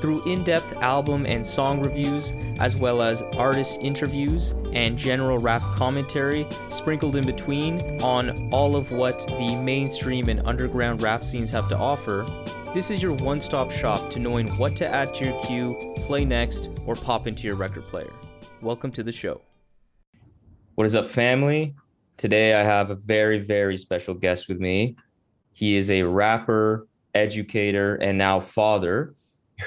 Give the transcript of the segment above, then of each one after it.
Through in depth album and song reviews, as well as artist interviews and general rap commentary sprinkled in between on all of what the mainstream and underground rap scenes have to offer, this is your one stop shop to knowing what to add to your queue, play next, or pop into your record player. Welcome to the show. What is up, family? Today I have a very, very special guest with me. He is a rapper, educator, and now father,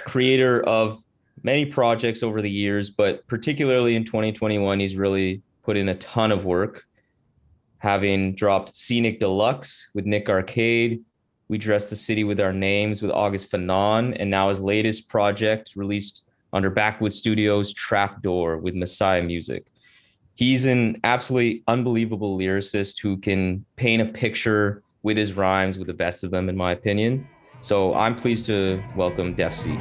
creator of many projects over the years, but particularly in 2021, he's really put in a ton of work, having dropped Scenic Deluxe with Nick Arcade. We Dress the City with Our Names with August Fanon, and now his latest project released under Backwoodz Studioz Trapdoor with Messiah Musik he's an absolutely unbelievable lyricist who can paint a picture with his rhymes with the best of them in my opinion so i'm pleased to welcome Defcee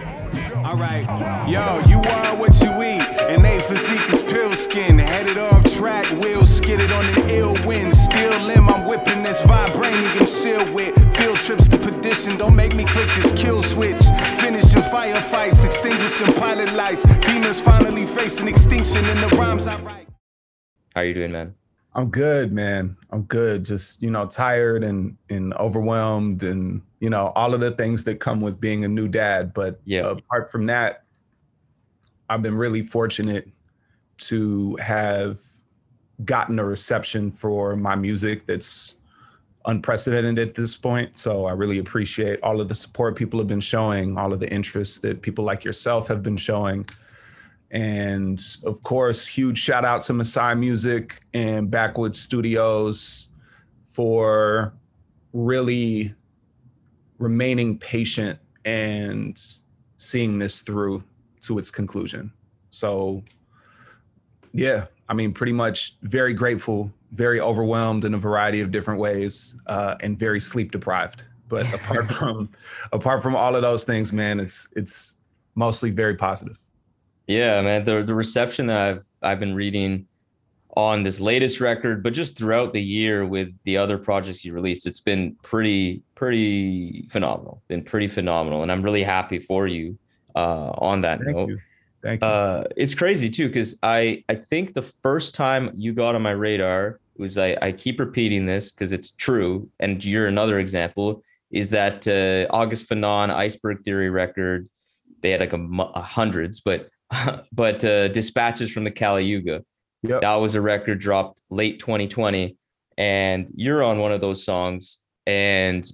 All right, yo, you are what you eat, and they physique is pill skin. Headed off track, wheels skidded on an ill wind. Steel limb, I'm whipping this vibranium shield with field trips to perdition. Don't make me click this kill switch. Finishing firefights, extinguishing pilot lights. Demons finally facing extinction in the rhymes I write. how are you doing man I'm good, man. I'm good. Just you know, tired and and overwhelmed, and you know, all of the things that come with being a new dad. But Yeah. Uh, apart from that, I've been really fortunate to have gotten a reception for my music that's unprecedented at this point. So I really appreciate all of the support people have been showing, all of the interest that people like yourself have been showing. And of course, huge shout out to Messiah Musik and Backwoodz Studioz for really remaining patient and seeing this through to its conclusion. So, yeah, I mean, pretty much very grateful, very overwhelmed in a variety of different ways, uh, and very sleep deprived. But apart from apart from all of those things, man, it's it's mostly very positive. yeah man the, the reception that i've i've been reading on this latest record but just throughout the year with the other projects you released it's been pretty pretty phenomenal been pretty phenomenal and i'm really happy for you uh on that Thank note you. Thank you. uh it's crazy too because i i think the first time you got on my radar was i i keep repeating this because it's true and you're another example is that uh august fanon iceberg theory record they had like a, a hundreds but but uh dispatches from the caliuga Yep. that was a record dropped late 2020 and you're on one of those songs. And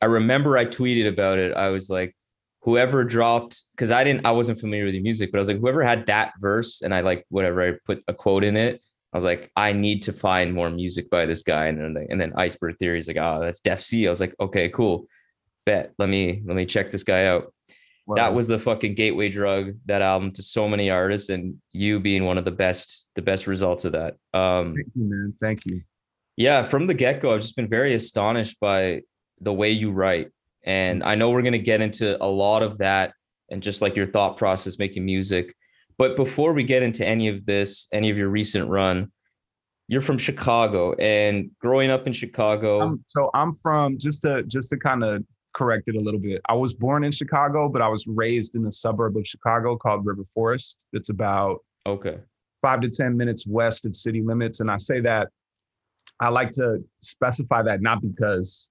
i remember i tweeted about it. I was like whoever dropped because i didn't i wasn't familiar with the music but i was like whoever had that verse and i like whatever i put a quote in it i was like i need to find more music by this guy. And then and then iceberg theory is like oh that's Defcee. I was like okay cool. Bet. Let me let me check this guy out that was the fucking gateway drug that album to so many artists and you being one of the best the best results of that um Thank you, man. Thank you. yeah from the get-go i've just been very astonished by the way you write and i know we're going to get into a lot of that and just like your thought process making music but before we get into any of this any of your recent run you're from chicago and growing up in chicago Um, so I'm from just to just to kind of correct it a little bit. I was born in Chicago, but I was raised in a suburb of Chicago called River Forest. It's about okay five to 10 minutes west of city limits. And I say that I like to specify that not because,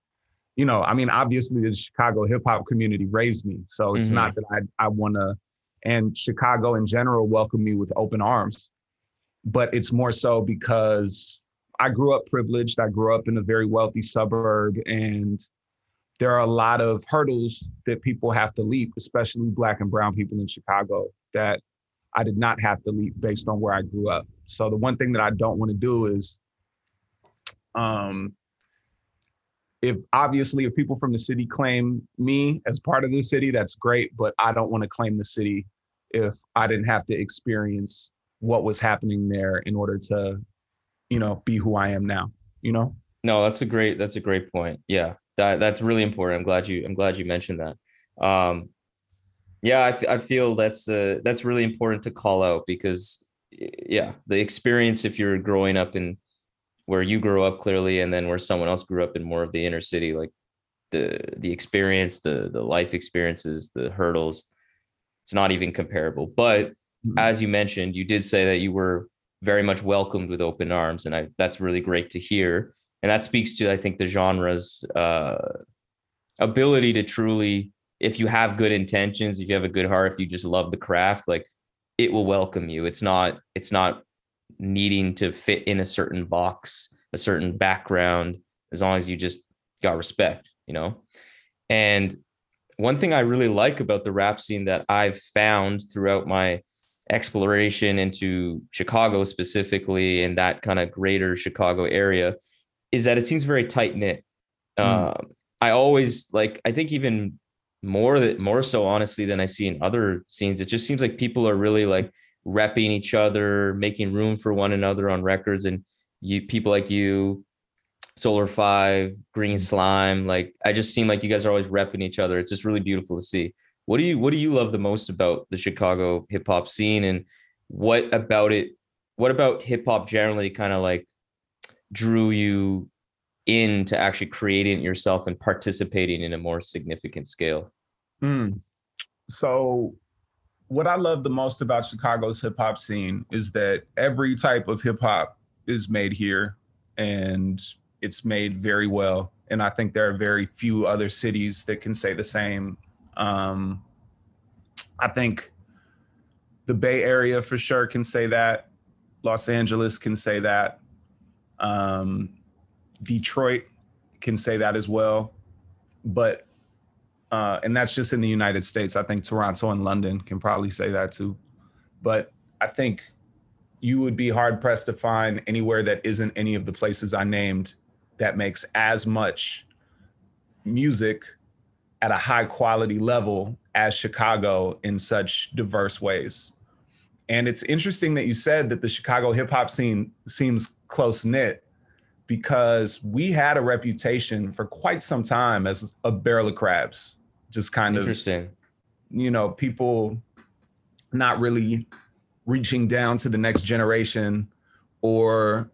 you know, I mean, obviously the Chicago hip hop community raised me. So it's Mhm. not that I, I want to, and Chicago in general welcomed me with open arms. But it's more so because I grew up privileged. I grew up in a very wealthy suburb and there are a lot of hurdles that people have to leap, especially black and brown people in Chicago that I did not have to leap based on where I grew up. So the one thing that I don't want to do is um if obviously if people from the city claim me as part of the city, that's great, but I don't want to claim the city if I didn't have to experience what was happening there in order to, you know, be who I am now, you know? No, that's a great that's a great point. Yeah. That that's really important. I'm glad you I'm glad you mentioned that. Um yeah, I, f- I feel that's uh that's really important to call out because yeah, the experience if you're growing up in where you grew up clearly and then where someone else grew up in more of the inner city like the the experience, the the life experiences, the hurdles it's not even comparable. But Mhm. as you mentioned, you did say that you were very much welcomed with open arms, and I that's really great to hear. And that speaks to I think the genre's uh, ability to truly, if you have good intentions, if you have a good heart, if you just love the craft, like it will welcome you. It's not it's not needing to fit in a certain box, a certain background, as long as you just got respect, you know. And one thing I really like about the rap scene that I've found throughout my exploration into Chicago specifically and that kind of greater Chicago area is that it seems very tight knit. Mm. Um, I always like, I think even more that more so honestly than I see in other scenes. It just seems like people are really like repping each other, making room for one another on records, and you people like you, Solar Five, Green Slime. Like I just seem like you guys are always repping each other. It's just really beautiful to see. What do you What do you love the most about the Chicago hip hop scene, and what about it? What about hip hop generally kind of like drew you in to actually creating it yourself and participating in a more significant scale? Mm. So, what I love the most about Chicago's hip hop scene is that every type of hip hop is made here and it's made very well. And I think there are very few other cities that can say the same. Um, I think the Bay Area for sure can say that. Los Angeles can say that. Um, Detroit can say that as well. But uh, and that's just in the United States. I think Toronto and London can probably say that too. But I think you would be hard pressed to find anywhere that isn't any of the places I named that makes as much music at a high quality level as Chicago in such diverse ways. And it's interesting that you said that the Chicago hip hop scene seems close knit because we had a reputation for quite some time as a barrel of crabs, just kind of Interesting. you know, people not really reaching down to the next generation or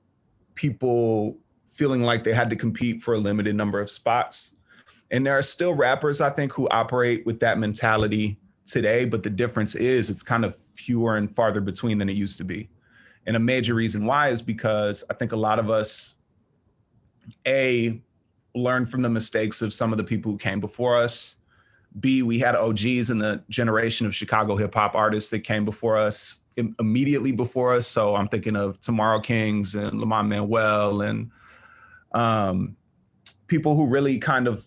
people feeling like they had to compete for a limited number of spots. And there are still rappers, I think, who operate with that mentality today. But the difference is it's kind of fewer and farther between than it used to be. And a major reason why is because I think a lot of us, A, learn from the mistakes of some of the people who came before us. B, we had OGs in the generation of Chicago hip hop artists that came before us im- immediately before us. So I'm thinking of Tomorrow Kings and Lamont Manuel and um, people who really kind of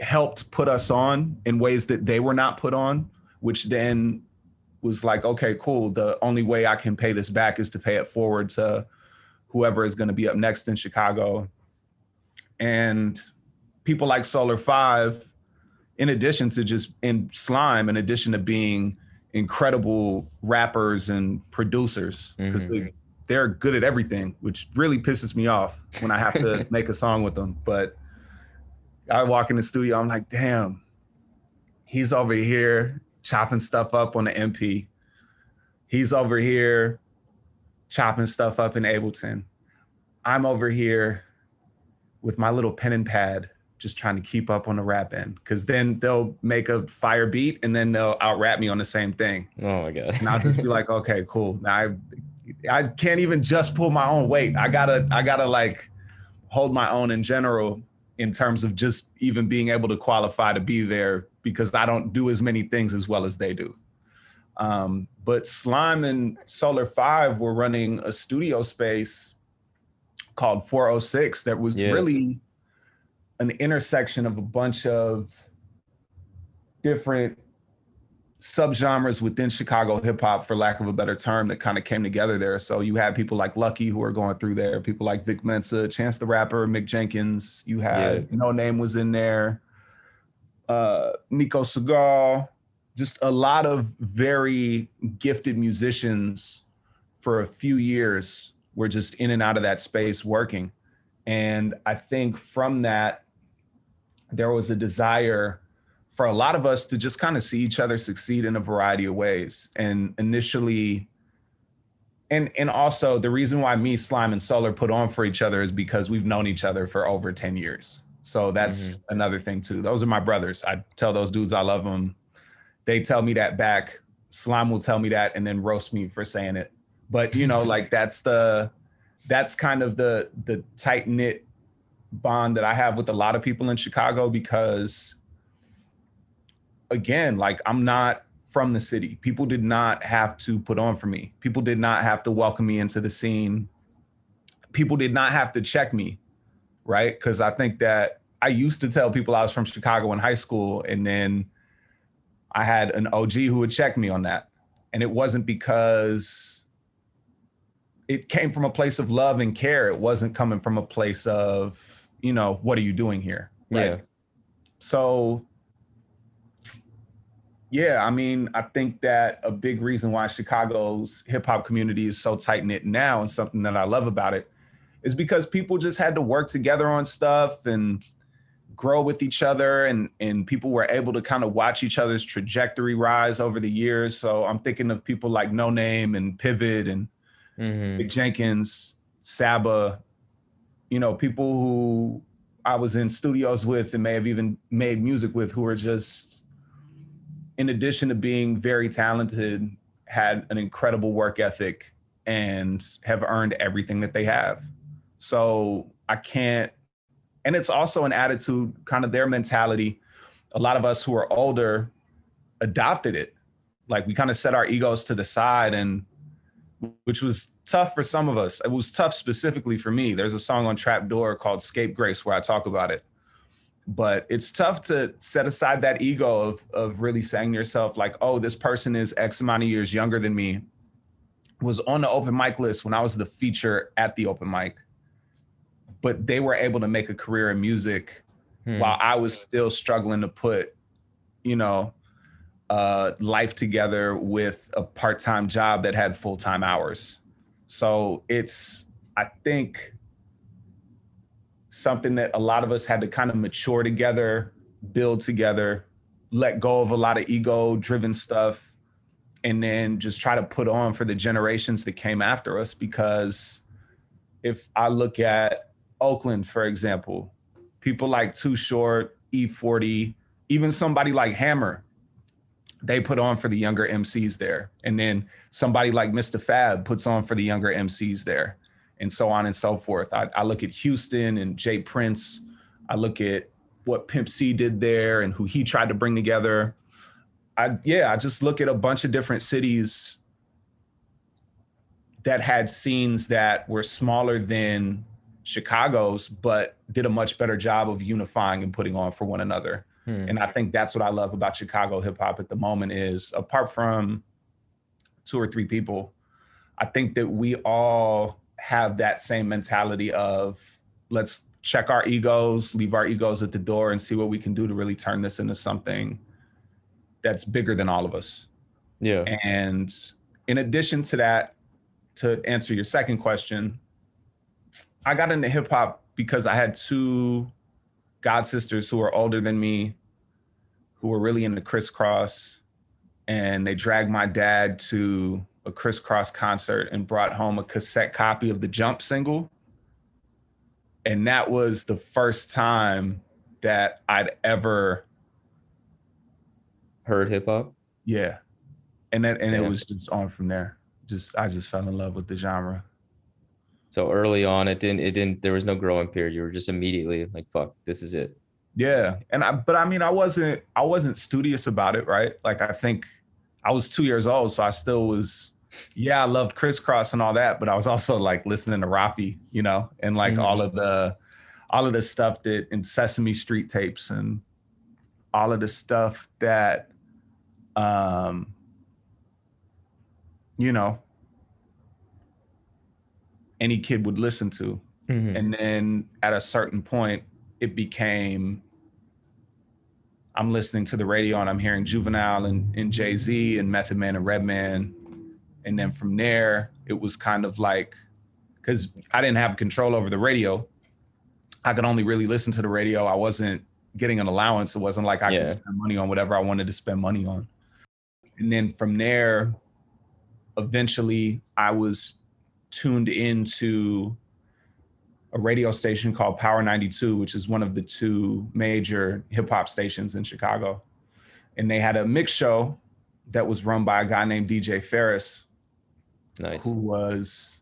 helped put us on in ways that they were not put on, which then was like, okay, cool. The only way I can pay this back is to pay it forward to whoever is going to be up next in Chicago. And people like Solar Five, in addition to just in Slime, in addition to being incredible rappers and producers, because they, mm-hmm. they're good at everything, which really pisses me off when I have to make a song with them. But I walk in the studio, I'm like, damn, he's over here chopping stuff up on the MP. He's over here chopping stuff up in Ableton. I'm over here with my little pen and pad, just trying to keep up on the rap end. Cause then they'll make a fire beat and then they'll out rap me on the same thing. Oh my god. And I'll just be like, okay, cool. Now I I can't even just pull my own weight. I gotta I gotta like hold my own in general in terms of just even being able to qualify to be there because I don't do as many things as well as they do. Um, but Slime and Solar Five were running a studio space called 406 that was Yeah. really an intersection of a bunch of different subgenres within Chicago hip hop, for lack of a better term, that kind of came together there. So you had people like Lucky who are going through there, people like Vic Mensa, Chance the Rapper, Mick Jenkins. You had Noname was in there, uh, Nico Segal, just a lot of very gifted musicians for a few years were just in and out of that space working. And I think from that, there was a desire for a lot of us to just kind of see each other succeed in a variety of ways. And initially, and and also the reason why me, Slime, and Solar put on for each other is because we've known each other for over 10 years. So that's mm-hmm. another thing too. Those are my brothers. I tell those dudes I love them. They tell me that back. Slime will tell me that and then roast me for saying it. But you know, like that's the that's kind of the the tight knit bond that I have with a lot of people in Chicago because again, like I'm not from the city. People did not have to put on for me. People did not have to welcome me into the scene. People did not have to check me, right? Because I think that I used to tell people I was from Chicago in high school, and then I had an OG who would check me on that. And it wasn't because it came from a place of love and care. It wasn't coming from a place of, you know, what are you doing here? Yeah. So, yeah, I mean, I think that a big reason why Chicago's hip hop community is so tight knit now and something that I love about it is because people just had to work together on stuff and grow with each other and and people were able to kind of watch each other's trajectory rise over the years. So I'm thinking of people like Noname and Pivot and Mhm. Mick Jenkins, Saba, you know, people who I was in studios with and may have even made music with who are just, in addition to being very talented, had an incredible work ethic and have earned everything that they have. So I can't, and it's also an attitude, kind of their mentality. A lot of us who are older adopted it. Like we kind of set our egos to the side and which was tough for some of us. It was tough specifically for me. There's a song on Trapdoor called Scapegrace where I talk about it. But it's tough to set aside that ego of of really saying to yourself, like, oh, this person is X amount of years younger than me, was on the open mic list when I was the feature at the open mic. But they were able to make a career in music Hmm. while I was still struggling to put, you know, uh, life together with a part-time job that had full-time hours. So it's, I think, something that a lot of us had to kind of mature together, build together, let go of a lot of ego-driven stuff, and then just try to put on for the generations that came after us. Because if I look at Oakland, for example, people like Too Short, E40, even somebody like Hammer, they put on for the younger MCs there. And then somebody like Mr. Fab puts on for the younger MCs there, and so on and so forth. I, I look at Houston and J. Prince. I look at what Pimp C did there and who he tried to bring together. I yeah, I just look at a bunch of different cities that had scenes that were smaller than Chicago's, but did a much better job of unifying and putting on for one another. Hmm. And I think that's what I love about Chicago hip hop at the moment is apart from two or three people, I think that we all have that same mentality of let's check our egos, leave our egos at the door and see what we can do to really turn this into something that's bigger than all of us. Yeah. And in addition to that, to answer your second question, I got into hip hop because I had two god sisters who were older than me, who were really into Kris Kross, and they dragged my dad to a Kris Kross concert and brought home a cassette copy of the Jump single. And that was the first time that I'd ever Heard hip hop. Yeah. And then and Yeah. it was just on from there. Just I just fell in love with the genre. So early on, it didn't. It didn't. There was no growing period. You were just immediately like, "Fuck, this is it." Yeah. And I but I mean I wasn't I wasn't studious about it, right? Like I think I was 2 years old so I still was yeah, I loved Kris Kross and all that, but I was also like listening to Raffi, you know, and like all of the all of the stuff that in Sesame Street tapes and all of the stuff that um you know any kid would listen to Mhm. and then at a certain point it became I'm listening to the radio and I'm hearing Juvenile and, and Jay Z and Method Man and Redman. And then from there, it was kind of like, because I didn't have control over the radio, I could only really listen to the radio. I wasn't getting an allowance. It wasn't like I Yeah. could spend money on whatever I wanted to spend money on. And then from there, eventually I was tuned into a radio station called Power 92, which is one of the two major hip hop stations in Chicago. And they had a mix show that was run by a guy named DJ Pharris, Nice. who was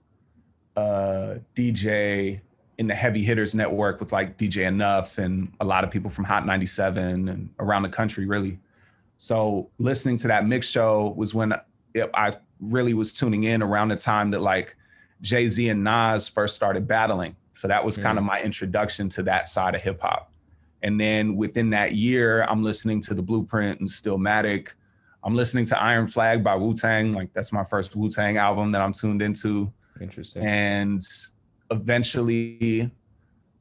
uh, a DJ in the Heavy Hitters Network with like DJ Enuff and a lot of people from Hot 97 and around the country, really. So listening to that mix show was when I really was tuning in around the time that like Jay Z and Nas first started battling. So that was kind of mm. my introduction to that side of hip hop. And then within that year, I'm listening to The Blueprint and Stillmatic. I'm listening to Iron Flag by Wu Tang. Like that's my first Wu Tang album that I'm tuned into. Interesting. And eventually,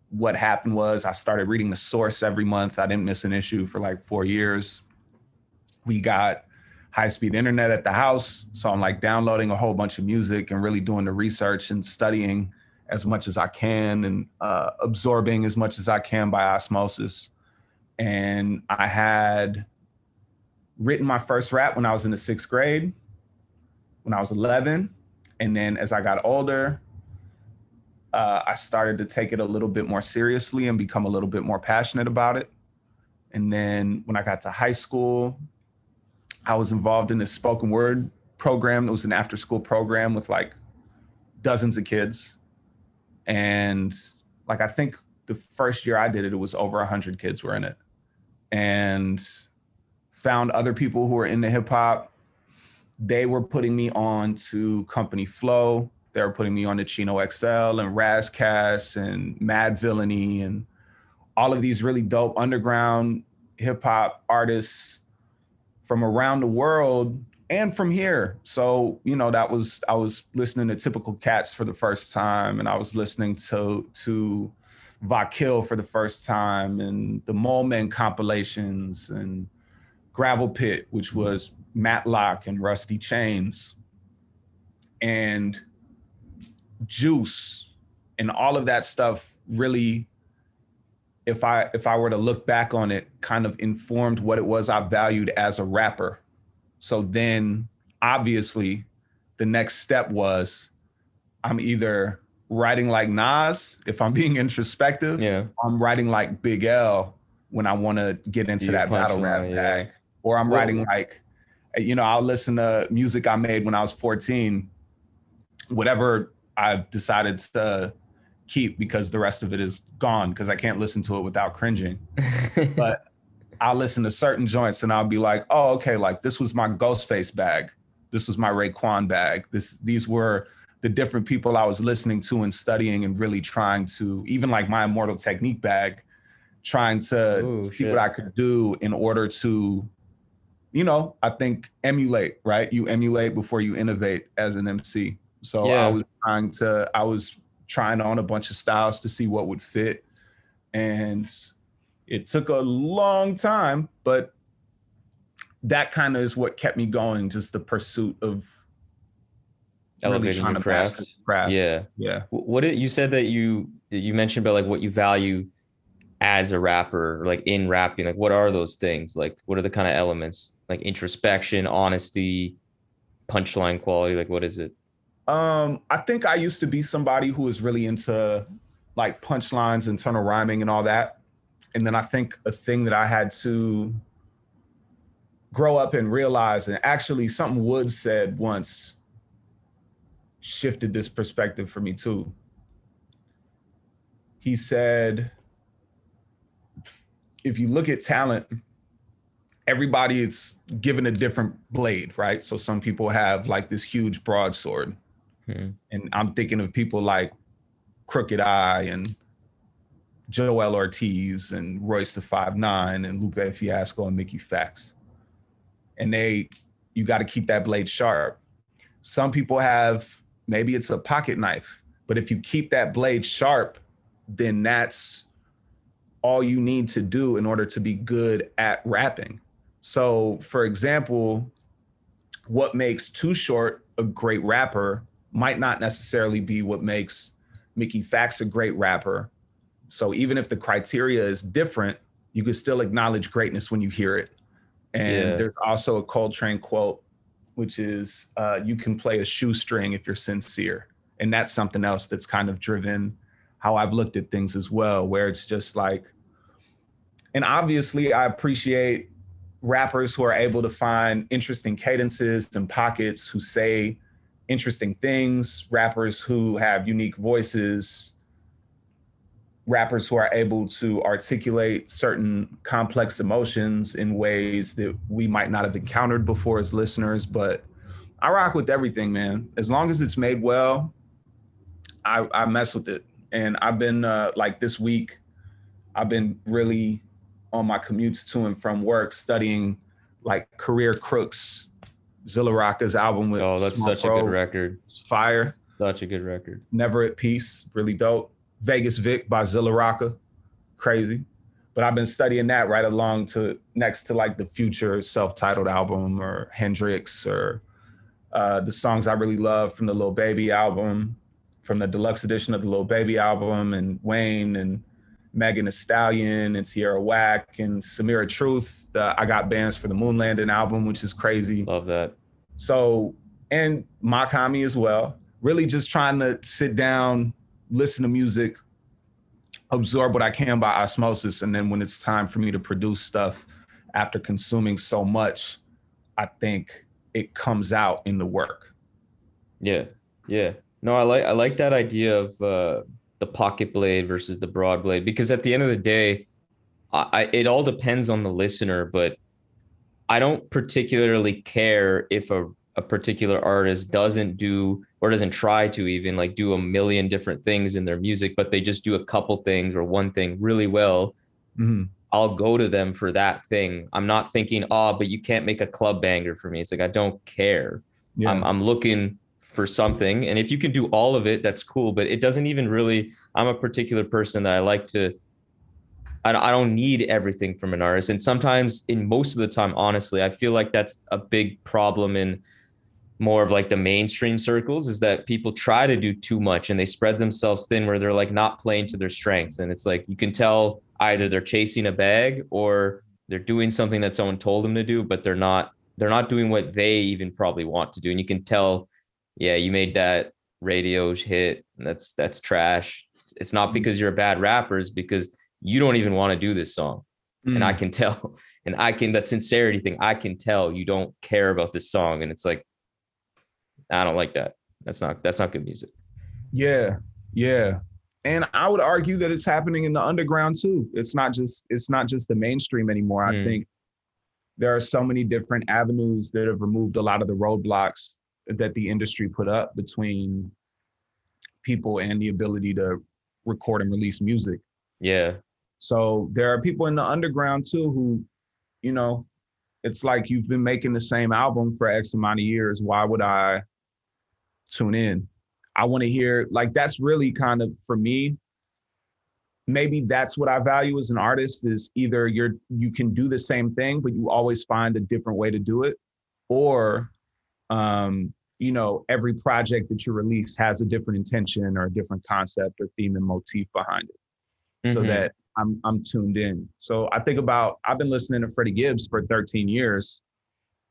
what happened was I started reading The Source every month. I didn't miss an issue for like four years. We got high speed internet at the house. So I'm like downloading a whole bunch of music and really doing the research and studying as much as I can and uh, absorbing as much as I can by osmosis. And I had written my first rap when I was in the sixth grade, when I was 11. And then as I got older, uh, I started to take it a little bit more seriously and become a little bit more passionate about it. And then when I got to high school, I was involved in this spoken word program. It was an after school program with like dozens of kids. And like, I think the first year I did it, it was over 100 kids were in it. And found other people who were into hip hop. They were putting me on to Company Flow. They were putting me on to Chino XL and Razcast and Madvillainy and all of these really dope underground hip hop artists from around the world and from here. So, you know, that was I was listening to Typical Cats for the first time and I was listening to to Vakil for the first time and the Mole Men compilations and Gravel Pit, which was Matlock and Rusty Chains. And Juice and all of that stuff really if I if I were to look back on it, kind of informed what it was I valued as a rapper. So then obviously the next step was I'm either writing like Nas if I'm being introspective, yeah. I'm writing like Big L when I want to get into that battle rap yeah. bag. Or I'm writing like, you know, I'll listen to music I made when I was 14, whatever I've decided to keep because the rest of it is gone because I can't listen to it without cringing. But I'll listen to certain joints and I'll be like, oh, okay, like this was my Ghostface bag. This was my Raekwon bag. This these were the different people I was listening to and studying and really trying to, even like my Immortal Technique bag, trying to Ooh, see shit. what I could do in order to, you know, I think emulate, right? You emulate before you innovate as an MC. So Yeah. I was trying to, I was trying on a bunch of styles to see what would fit. And it took a long time, but that kind of is what kept me going, just the pursuit of really Elevating trying your to craft. craft. Yeah. Yeah. What it, you said that you you mentioned about like what you value as a rapper, like in rapping. Like, what are those things? Like, what are the kind of elements? Like introspection, honesty, punchline quality. Like, what is it? Um, I think I used to be somebody who was really into like punchlines, internal rhyming, and all that. And then I think a thing that I had to grow up and realize, and actually something Woods said once shifted this perspective for me too. He said, if you look at talent, everybody is given a different blade, right? So some people have like this huge broadsword. Hmm. And I'm thinking of people like Crooked I and Joel Ortiz and Royce the Five Nine and Lupe Fiasco and Mickey Factz. And they, you got to keep that blade sharp. Some people have maybe it's a pocket knife, but if you keep that blade sharp, then that's all you need to do in order to be good at rapping. So, for example, what makes Too Short a great rapper might not necessarily be what makes Mickey Factz a great rapper. So, even if the criteria is different, you can still acknowledge greatness when you hear it. And Yeah. there's also a Coltrane quote, which is, uh, "You can play a shoestring if you're sincere," and that's something else that's kind of driven how I've looked at things as well, where it's just like, and obviously I appreciate rappers who are able to find interesting cadences and pockets, who say interesting things, rappers who have unique voices, rappers who are able to articulate certain complex emotions in ways that we might not have encountered before as listeners. But I rock with everything, man. As long as it's made well, I, I mess with it. And I've been uh, like this week, I've been really on my commutes to and from work studying like Career Crooks, Zilla Rocca's album with Oh, that's Smoke such a good record. Fire. Such a good record. Never at Peace, really dope. Vegas Vic by Zilla Rocca, crazy. But I've been studying that right along to next to like the Future self-titled album or Hendrix or uh, the songs I really love from the Lil Baby album, from the deluxe edition of the Lil Baby album, and Wayne and Megan Thee Stallion and Tierra Whack and Samira Truth. The I Got Bands for the Moon Landing album, which is crazy. Love that. So, and Mach-Hommy as well. Really just trying to sit down, listen to music, absorb what I can by osmosis. And then when it's time for me to produce stuff after consuming so much, I think it comes out in the work. Yeah, yeah. No, I like I like that idea of uh, the pocket blade versus the broad blade because at the end of the day, I, it all depends on the listener. But I don't particularly care if a a particular artist doesn't do or doesn't try to even like do a million different things in their music, but they just do a couple things or one thing really well. Mhm. I'll go to them for that thing. I'm not thinking, oh, but you can't make a club banger for me. It's like I don't care. Yeah. I'm I'm looking for something, and if you can do all of it, that's cool. But it doesn't even really. I'm a particular person that I like to. I don't- need everything from an artist, and sometimes, in most of the time, honestly, I feel like that's a big problem in more of like the mainstream circles is that people try to do too much and they spread themselves thin where they're like not playing to their strengths and it's like you can tell either they're chasing a bag or they're doing something that someone told them to do but they're not they're not doing what they even probably want to do and you can tell yeah you made that radio hit that's that's trash it's, it's not because you're a bad rapper it's because you don't even want to do this song and I can tell, and I can that sincerity thing. I can tell you don't care about this song, and it's like, I don't like that. That's not that's not good music. Yeah, yeah. And I would argue that it's happening in the underground too. It's not just it's not just the mainstream anymore. I Mm. think there are so many different avenues that have removed a lot of the roadblocks that the industry put up between people and the ability to record and release music. Yeah, So there are people in the underground too who, you know, it's like you've been making the same album for X amount of years. Why would I tune in? I want to hear like that's really kind of for me. Maybe that's what I value as an artist is either you're you can do the same thing, but you always find a different way to do it, or um, you know, every project that you release has a different intention or a different concept or theme and motif behind it so Mhm. that I'm I'm tuned in. So I think about I've been listening to Freddie Gibbs for 13 years,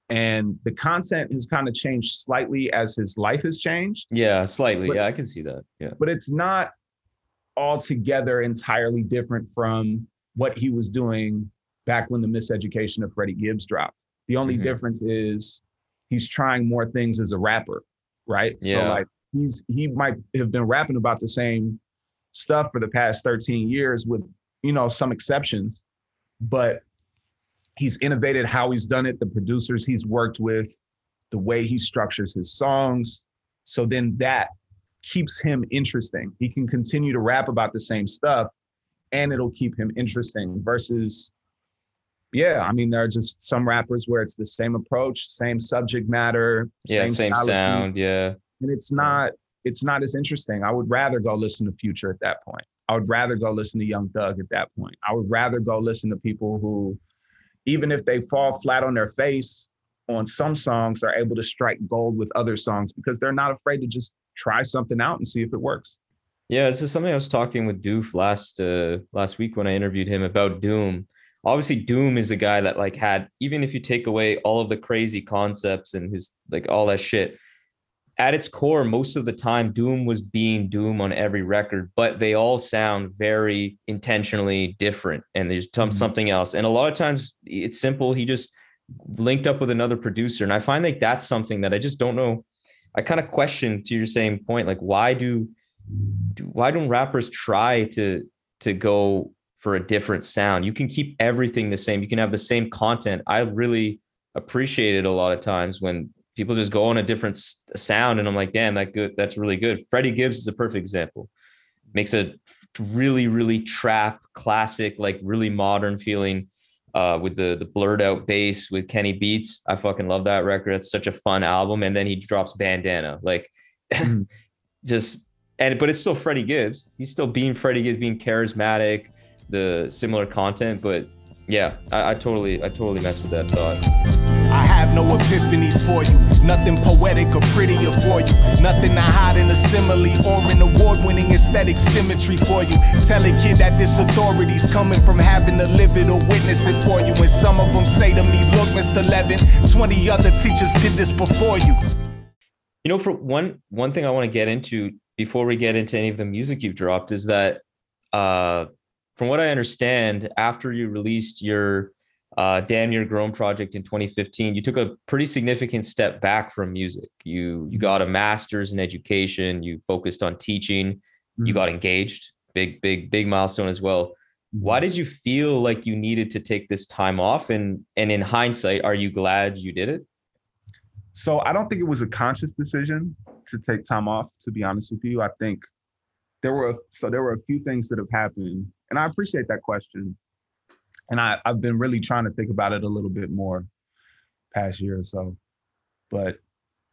and the content has kind of changed slightly as his life has changed, yeah, slightly. But- yeah, I can see that. Yeah, but it's not altogether entirely different from what he was doing back when the miseducation of Freddie Gibbs dropped. The only Mhm. difference is he's trying more things as a rapper, right? So like he's he might have been rapping about the same stuff for the past 13 years with, you know, some exceptions, but he's innovated how he's done it, the producers he's worked with, the way he structures his songs. So then that keeps him interesting. He can continue to rap about the same stuff and it'll keep him interesting versus yeah, I mean there are just some rappers where it's the same approach, same subject matter, yeah, same, style of beat, sound. Yeah, and it's not it's not as interesting. I would rather go listen to Future at that point. I would rather go listen to Young Thug at that point. I would rather go listen to people who, even if they fall flat on their face on some songs, are able to strike gold with other songs because they're not afraid to just try something out and see if it works. Yeah, this is something I was talking with Doof last uh last week when I interviewed him about Doom. Obviously, Doom is a guy that like had even if you take away all of the crazy concepts and his like all that shit, at its core, most of the time, Doom was being Doom on every record, but they all sound very intentionally different and there's Mhm. something else. And a lot of times it's simple. He just linked up with another producer. And I find like that's something that I just don't know. I kind of question to your same point, like why do, do why don't rappers try to to go for a different sound? You can keep everything the same. You can have the same content. I really appreciate it a lot of times when people just go on a different s- sound and i'm like damn that good that's really good freddie gibbs is a perfect example makes a really really trap classic like really modern feeling uh with the the blurred out bass with kenny beats i fucking love that record it's such a fun album and then he drops bandana like Mm. just and but it's still freddie gibbs he's still being freddie gibbs being charismatic the similar content but yeah i, I totally i totally mess with that thought I have no epiphanies for you. Nothing poetic or prettier for you. Nothing to hide in a simile or an award winning aesthetic symmetry for you. Tell a kid that this authority's coming from having to live it or witness it for you. And some of them say to me, Look, Mr. Levin, 20 other teachers did this before you. You know, for one one thing I want to get into before we get into any of the music you've dropped is that uh from what I understand, after you released your uh Damn Near Grown project in 2015, you took a pretty significant step back from music. You you got a master's in education, you focused on teaching, you Mhm. got engaged, big, big, big milestone as well. Why did you feel like you needed to take this time off? And and in hindsight, are you glad you did it? So I don't think it was a conscious decision to take time off, to be honest with you. I think there were so there were a few things that have happened, and I appreciate that question. And I, I've been really trying to think about it a little bit more past year or so. But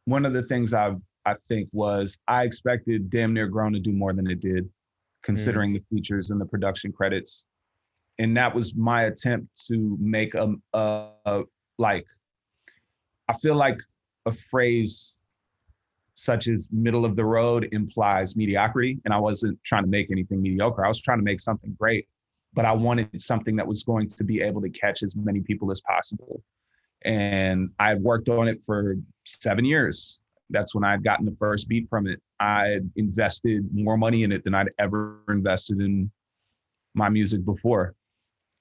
one of the things I I think was I expected damn near grown to do more than it did, considering the features and the production credits. And that was my attempt to make a, a, a like I feel like a phrase such as middle of the road implies mediocrity. And I wasn't trying to make anything mediocre. I was trying to make something great, but I wanted something that was going to be able to catch as many people as possible. And I worked on it for seven years. That's when I had gotten the first beat from it. I invested more money in it than I'd ever invested in my music before.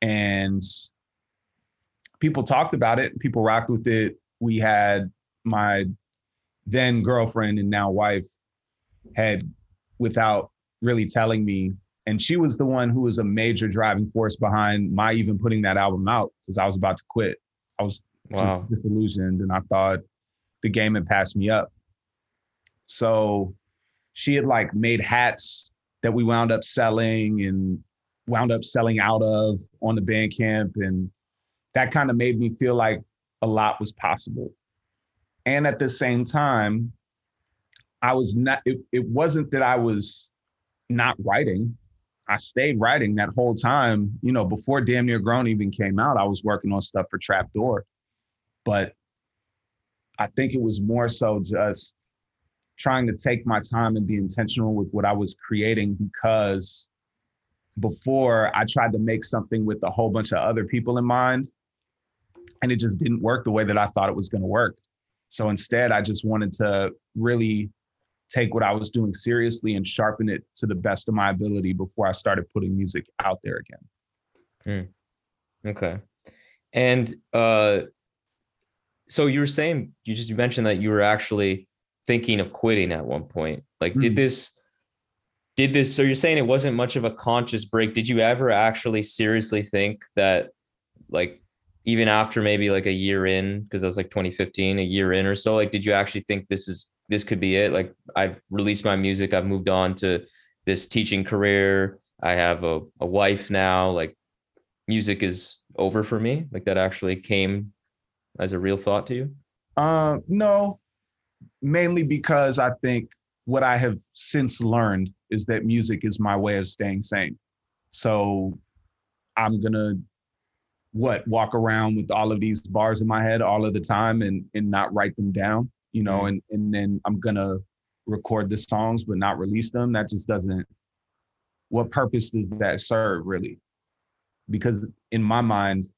And people talked about it, people rocked with it. We had my then girlfriend and now wife had without really telling me and she was the one who was a major driving force behind my even putting that album out because I was about to quit. I was Wow. just disillusioned and I thought the game had passed me up. So she had like made hats that we wound up selling and wound up selling out of on the Bandcamp and that kind of made me feel like a lot was possible. And at the same time, I was not, it, it wasn't that I was not writing. I stayed writing that whole time. You know, before Damn Near Grown even came out, I was working on stuff for Trapdoor. But I think it was more so just trying to take my time and be intentional with what I was creating because before I tried to make something with a whole bunch of other people in mind and it just didn't work the way that I thought it was going to work. So instead, I just wanted to really take what I was doing seriously and sharpen it to the best of my ability before I started putting music out there again. Okay. And uh so you were saying you just you mentioned that you were actually thinking of quitting at one point. Like did Mm. this did this so you're saying it wasn't much of a conscious break. Did you ever actually seriously think that like even after maybe like a year in because that was like 2015 a year in or so like did you actually think this is this could be it? Like i've released my music i've moved on to this teaching career i have a, a wife now like music is over for me. Like that actually came as a real thought to you? Uh, no, mainly because I think what I have since learned is that music is my way of staying sane. So I'm gonna what walk around with all of these bars in my head all of the time and and not write them down, you know, Mhm. and and then I'm gonna record the songs but not release them. That just doesn't what purpose does that serve really? Because in my mind,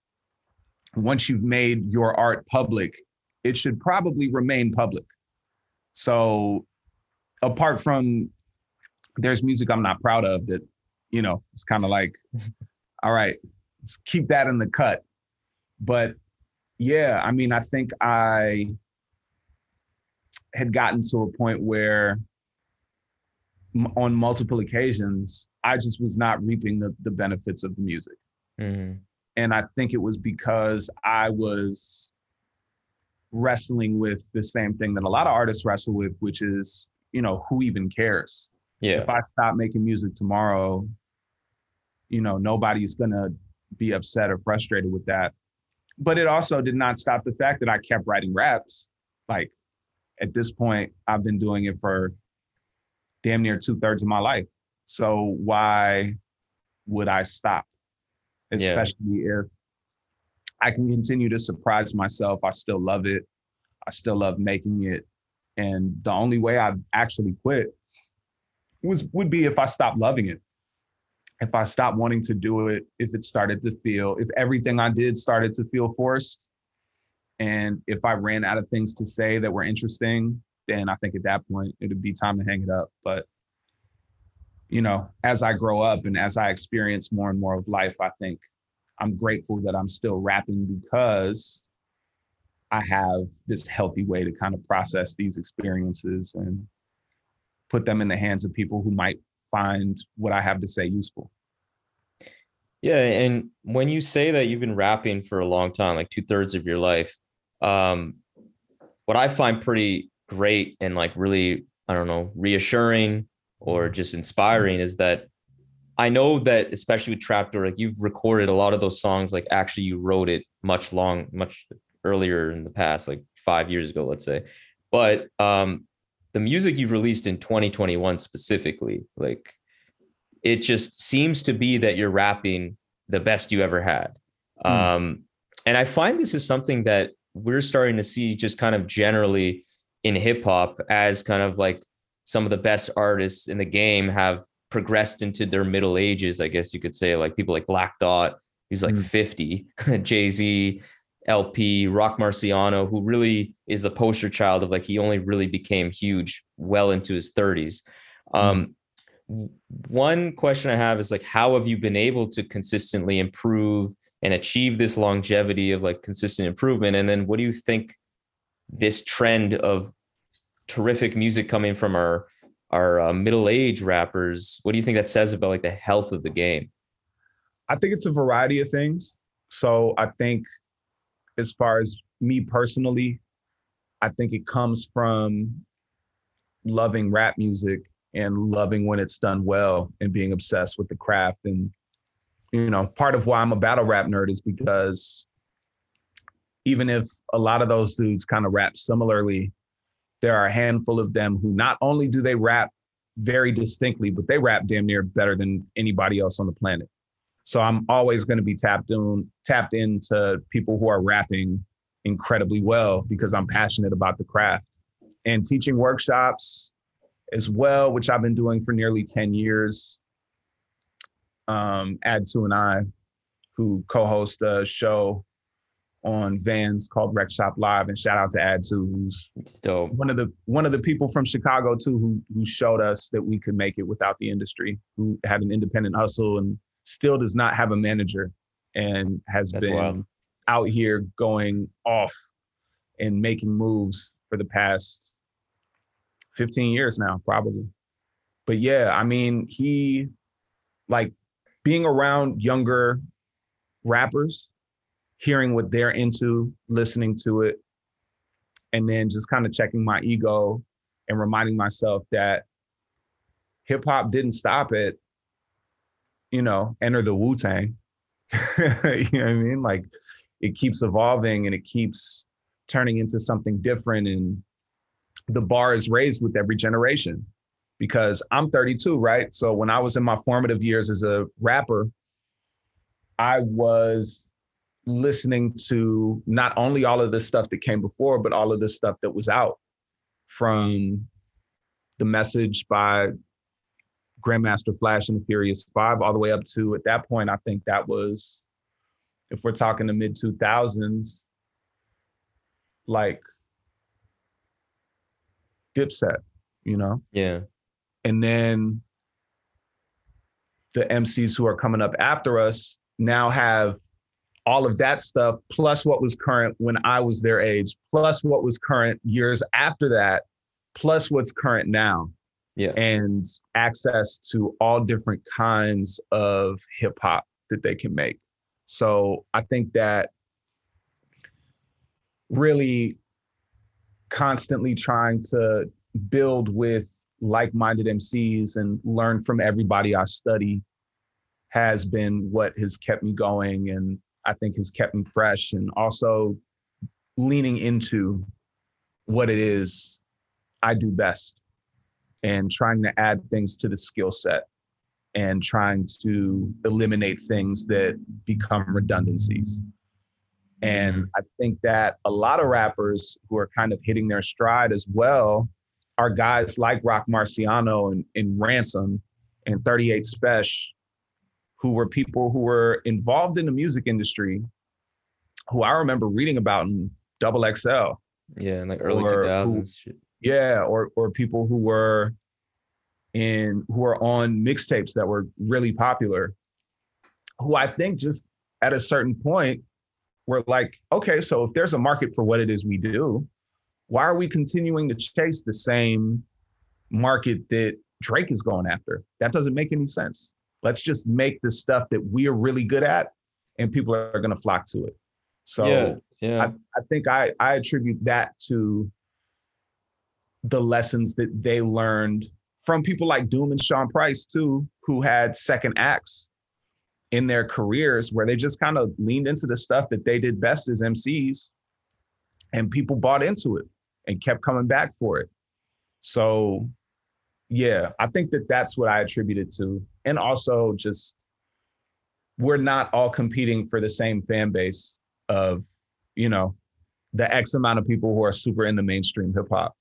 once you've made your art public, it should probably remain public. So apart from there's music I'm not proud of that, you know, it's kind of like, all right, keep that in the cut. But yeah, I mean, I think I had gotten to a point where m- on multiple occasions, I just was not reaping the, the benefits of the music. Mhm. And I think it was because I was wrestling with the same thing that a lot of artists wrestle with, which is, you know, who even cares? Yeah. If I stop making music tomorrow, you know, nobody's gonna be upset or frustrated with that. But it also did not stop the fact that I kept writing raps. Like at this point, I've been doing it for damn near two thirds of my life. So why would I stop? Yeah. Especially if I can continue to surprise myself. I still love it. I still love making it. And the only way I actually quit was would be if I stopped loving it. If I stopped wanting to do it, if it started to feel, if everything I did started to feel forced, and if I ran out of things to say that were interesting, then I think at that point it would be time to hang it up. But you know, as I grow up and as I experience more and more of life, I think I'm grateful that I'm still rapping because I have this healthy way to kind of process these experiences and put them in the hands of people who might find what I have to say useful. Yeah, and when you say that you've been rapping for a long time, like two thirds of your life, um, what I find pretty great and like really, I don't know, reassuring or just inspiring is that I know that especially with Trapdoor, like you've recorded a lot of those songs, like actually you wrote it much long, much earlier in the past, like five years ago, let's say. But um, the music you've released in 2021 specifically, like it just seems to be that you're rapping the best you ever had. Hmm. Um, and I find this is something that we're starting to see just kind of generally in hip hop as kind of like some of the best artists in the game have progressed into their middle ages, I guess you could say, like people like Black Thought, who's like Mm. 50, Jay Z, El-P, Roc Marciano, who really is the poster child of like he only really became huge well into his 30s. Um, one question I have is like, how have you been able to consistently improve and achieve this longevity of like consistent improvement? And then what do you think this trend of terrific music coming from our our uh, middle age rappers? What do you think that says about like the health of the game? I think it's a variety of things. So I think as far as me personally, I think it comes from loving rap music and loving when it's done well and being obsessed with the craft. And, you know, part of why I'm a battle rap nerd is because even if a lot of those dudes kind of rap similarly, there are a handful of them who not only do they rap very distinctly, but they rap damn near better than anybody else on the planet. So I'm always going to be tapped in, tapped into people who are rapping incredibly well because I'm passionate about the craft and teaching workshops as well, which I've been doing for nearly 10 years. Um, two and I, who co-host a show on Vans called Rec Shop Live, and shout out to Add-2, who's dope. one of the one of the people from Chicago too who who showed us that we could make it without the industry, who had an independent hustle and still does not have a manager and has That's been wild. out here going off and making moves for the past 15 years now, probably. But yeah, I mean, he like being around younger rappers, hearing what they're into, listening to it, and then just kind of checking my ego and reminding myself that hip hop didn't stop at, you know, enter the Wu Tang. you know what I mean? Like it keeps evolving and it keeps turning into something different. And the bar is raised with every generation. because I'm 32, right? So when I was in my formative years as a rapper, I was listening to not only all of the stuff that came before, but all of the stuff that was out from the message by Grandmaster Flash and the Furious Five, all the way up to at that point, I think that was, if we're talking the mid 2000s, like Dipset, you know? Yeah. And then the MCs who are coming up after us now have all of that stuff, plus what was current when I was their age, plus what was current years after that, plus what's current now, Yeah. and access to all different kinds of hip hop that they can make. So I think that really constantly trying to build with like-minded MCs and learn from everybody I study has been what has kept me going and I think has kept me fresh and also leaning into what it is I do best and trying to add things to the skill set and trying to eliminate things that become redundancies. And I think that a lot of rappers who are kind of hitting their stride as well are guys like Roc Marciano and, and Ransom and 38 Spesh, who were people who were involved in the music industry, who I remember reading about in Double XL. Yeah. In like early Or 2000s. shit. Yeah, or or people who were in who are on mixtapes that were really popular, who I think just at a certain point were like, okay, so if there's a market for what it is we do, why are we continuing to chase the same market that Drake is going after? That doesn't make any sense. Let's just make the stuff that we are really good at and people are going to flock to it. So yeah. Yeah. I think I, I attribute that to the lessons that they learned from people like Doom and Sean Price too, who had second acts in their careers where they just kind of leaned into the stuff that they did best as MCs and people bought into it and kept coming back for it. So yeah, I think that that's what I attribute it to. And also just we're not all competing for the same fan base of, you know, the X amount of people who are super into mainstream hip hop.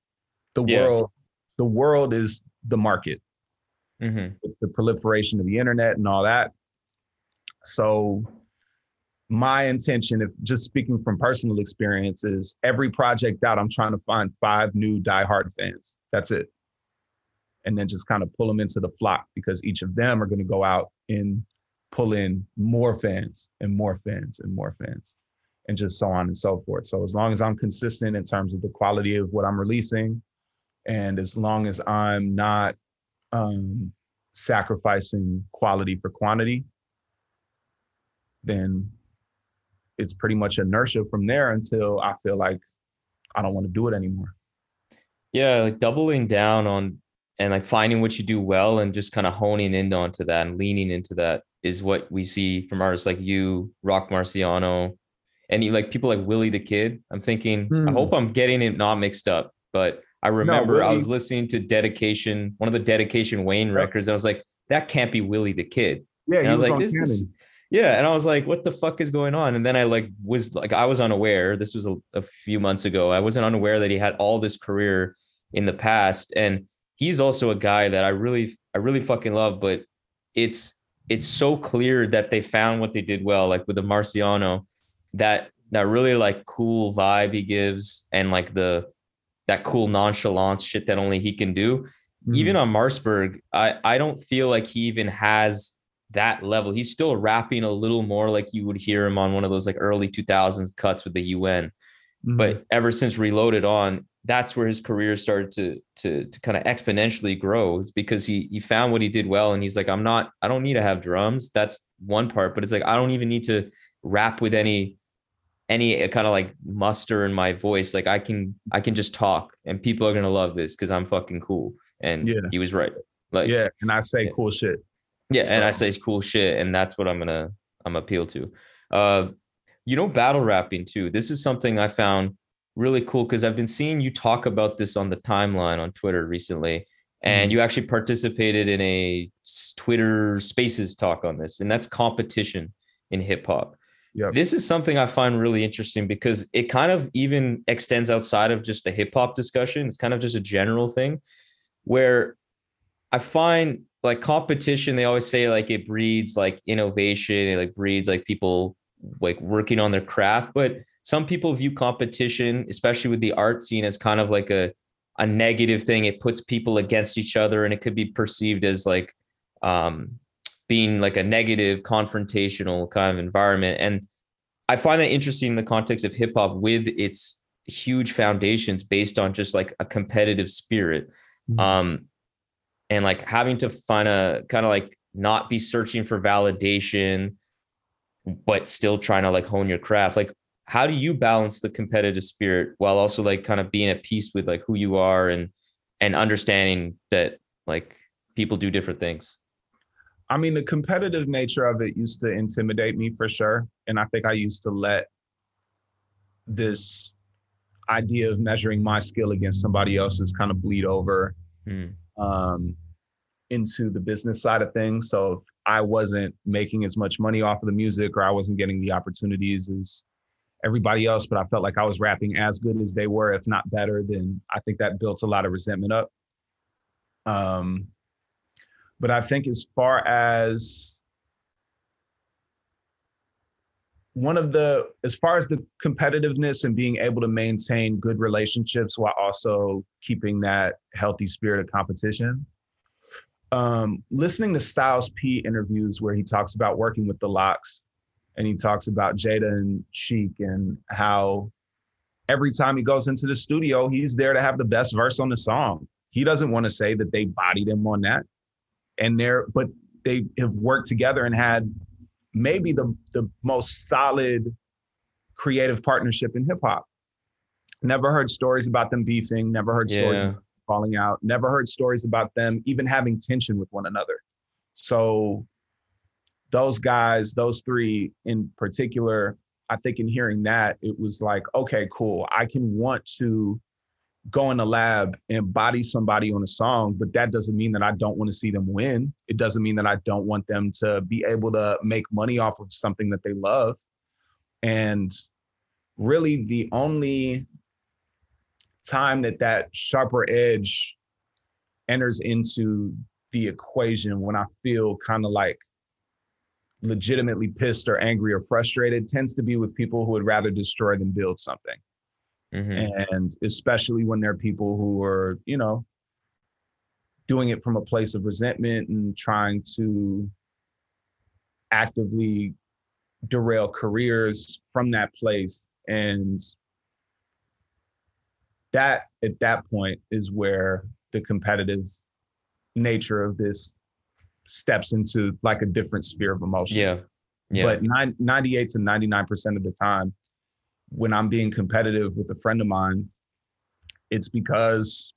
The Yeah. world, the world is the market hmm the proliferation of the internet and all that. So my intention, if just speaking from personal experience, is every project out, I'm trying to find five new diehard fans. That's it. And then just kind of pull them into the flock because each of them are going to go out and pull in more fans and more fans and more fans and just so on and so forth. So as long as I'm consistent in terms of the quality of what I'm releasing, and as long as I'm not um, sacrificing quality for quantity, then it's pretty much inertia from there until I feel like I don't want to do it anymore. Yeah, like doubling down on and like finding what you do well and just kind of honing in onto that and leaning into that is what we see from artists like you, Roc Marciano, and you like people like Willie the Kid. I'm thinking, I Hmm. hope I'm getting it not mixed up, but I remember I was listening to Dedication, one of the Dedication Wayne records, and I was like, that can't be Willie the Kid. Yeah, And he I was, was like, on this, this, yeah. And I was like, what the fuck is going on? And then I like was like, I was unaware. This was a, a few months ago. I wasn't unaware that he had all this career in the past. And he's also a guy that I really, I really fucking love, but it's, it's so clear that they found what they did well, like with the Marciano, that, that really like cool vibe he gives and like the, that cool nonchalance shit that only he can do even Mhm. on Marcberg, I, I don't feel like he even has that level. He's still rapping a little more like you would hear him on one of those like early 2000s cuts with the UN. Mhm. But ever since Reloaded on, that's where his career started to to to kind of exponentially grow. Is because he he found what he did well, and he's like, I'm not, I don't need to have drums. That's one part, but it's like I don't even need to rap with any any kind of like muster in my voice. Like I can I can just talk, and people are gonna love this because I'm fucking cool. And Yeah. he was right. Like yeah, and I say yeah. cool shit. yeah, and I say cool shit, and that's what I'm gonna I'm appeal to. Uh, you know, battle rapping too. This is something I found really cool because I've been seeing you talk about this on the timeline on Twitter recently, and Mhm. you actually participated in a Twitter Spaces talk on this, and that's competition in hip hop. Yep. This is something I find really interesting because it kind of even extends outside of just the hip hop discussion. It's kind of just a general thing where I find like competition, they always say like it breeds like innovation, it like breeds like people like working on their craft. But some people view competition, especially with the art scene, as kind of like a a negative thing. It puts people against each other and it could be perceived as like um being like a negative confrontational kind of environment. And I find that interesting in the context of hip hop with its huge foundations based on just like a competitive spirit. Mhm. Um, and like having to find a kind of like not be searching for validation, but still trying to like hone your craft. Like, how do you balance the competitive spirit while also like kind of being at peace with like who you are and and understanding that like people do different things? I mean, the competitive nature of it used to intimidate me for sure. And I think I used to let this idea of measuring my skill against somebody else's kind of bleed over Hmm. um, into the business side of things. So I wasn't making as much money off of the music or I wasn't getting the opportunities as everybody else, but I felt like I was rapping as good as they were, if not better, then I think that built a lot of resentment up. Um, but I think as far as one of the as far as the competitiveness and being able to maintain good relationships while also keeping that healthy spirit of competition um listening to styles p interviews where he talks about working with the LOX and he talks about jada and Sheek and how every time he goes into the studio he's there to have the best verse on the song. He doesn't want to say that they bodied him on that and they're but they have worked together and had maybe the the most solid creative partnership in hip hop. Never heard stories about them beefing, never heard stories Yeah. about falling out, never heard stories about them even having tension with one another. So those guys, those three in particular, I think in hearing that, it was like, okay, cool. I can want to go in the lab and body somebody on a song, but that doesn't mean that I don't want to see them win. It doesn't mean that I don't want them to be able to make money off of something that they love. And really, the only time that that sharper edge enters into the equation when I feel kind of like legitimately pissed or angry or frustrated tends to be with people who would rather destroy than build something Mhm. and especially when there are people who are you know doing it from a place of resentment and trying to actively derail careers from that place and that at that point is where the competitive nature of this steps into like a different sphere of emotion Yeah. Yeah. but nine, 98 to 99% of the time when i'm being competitive with a friend of mine it's because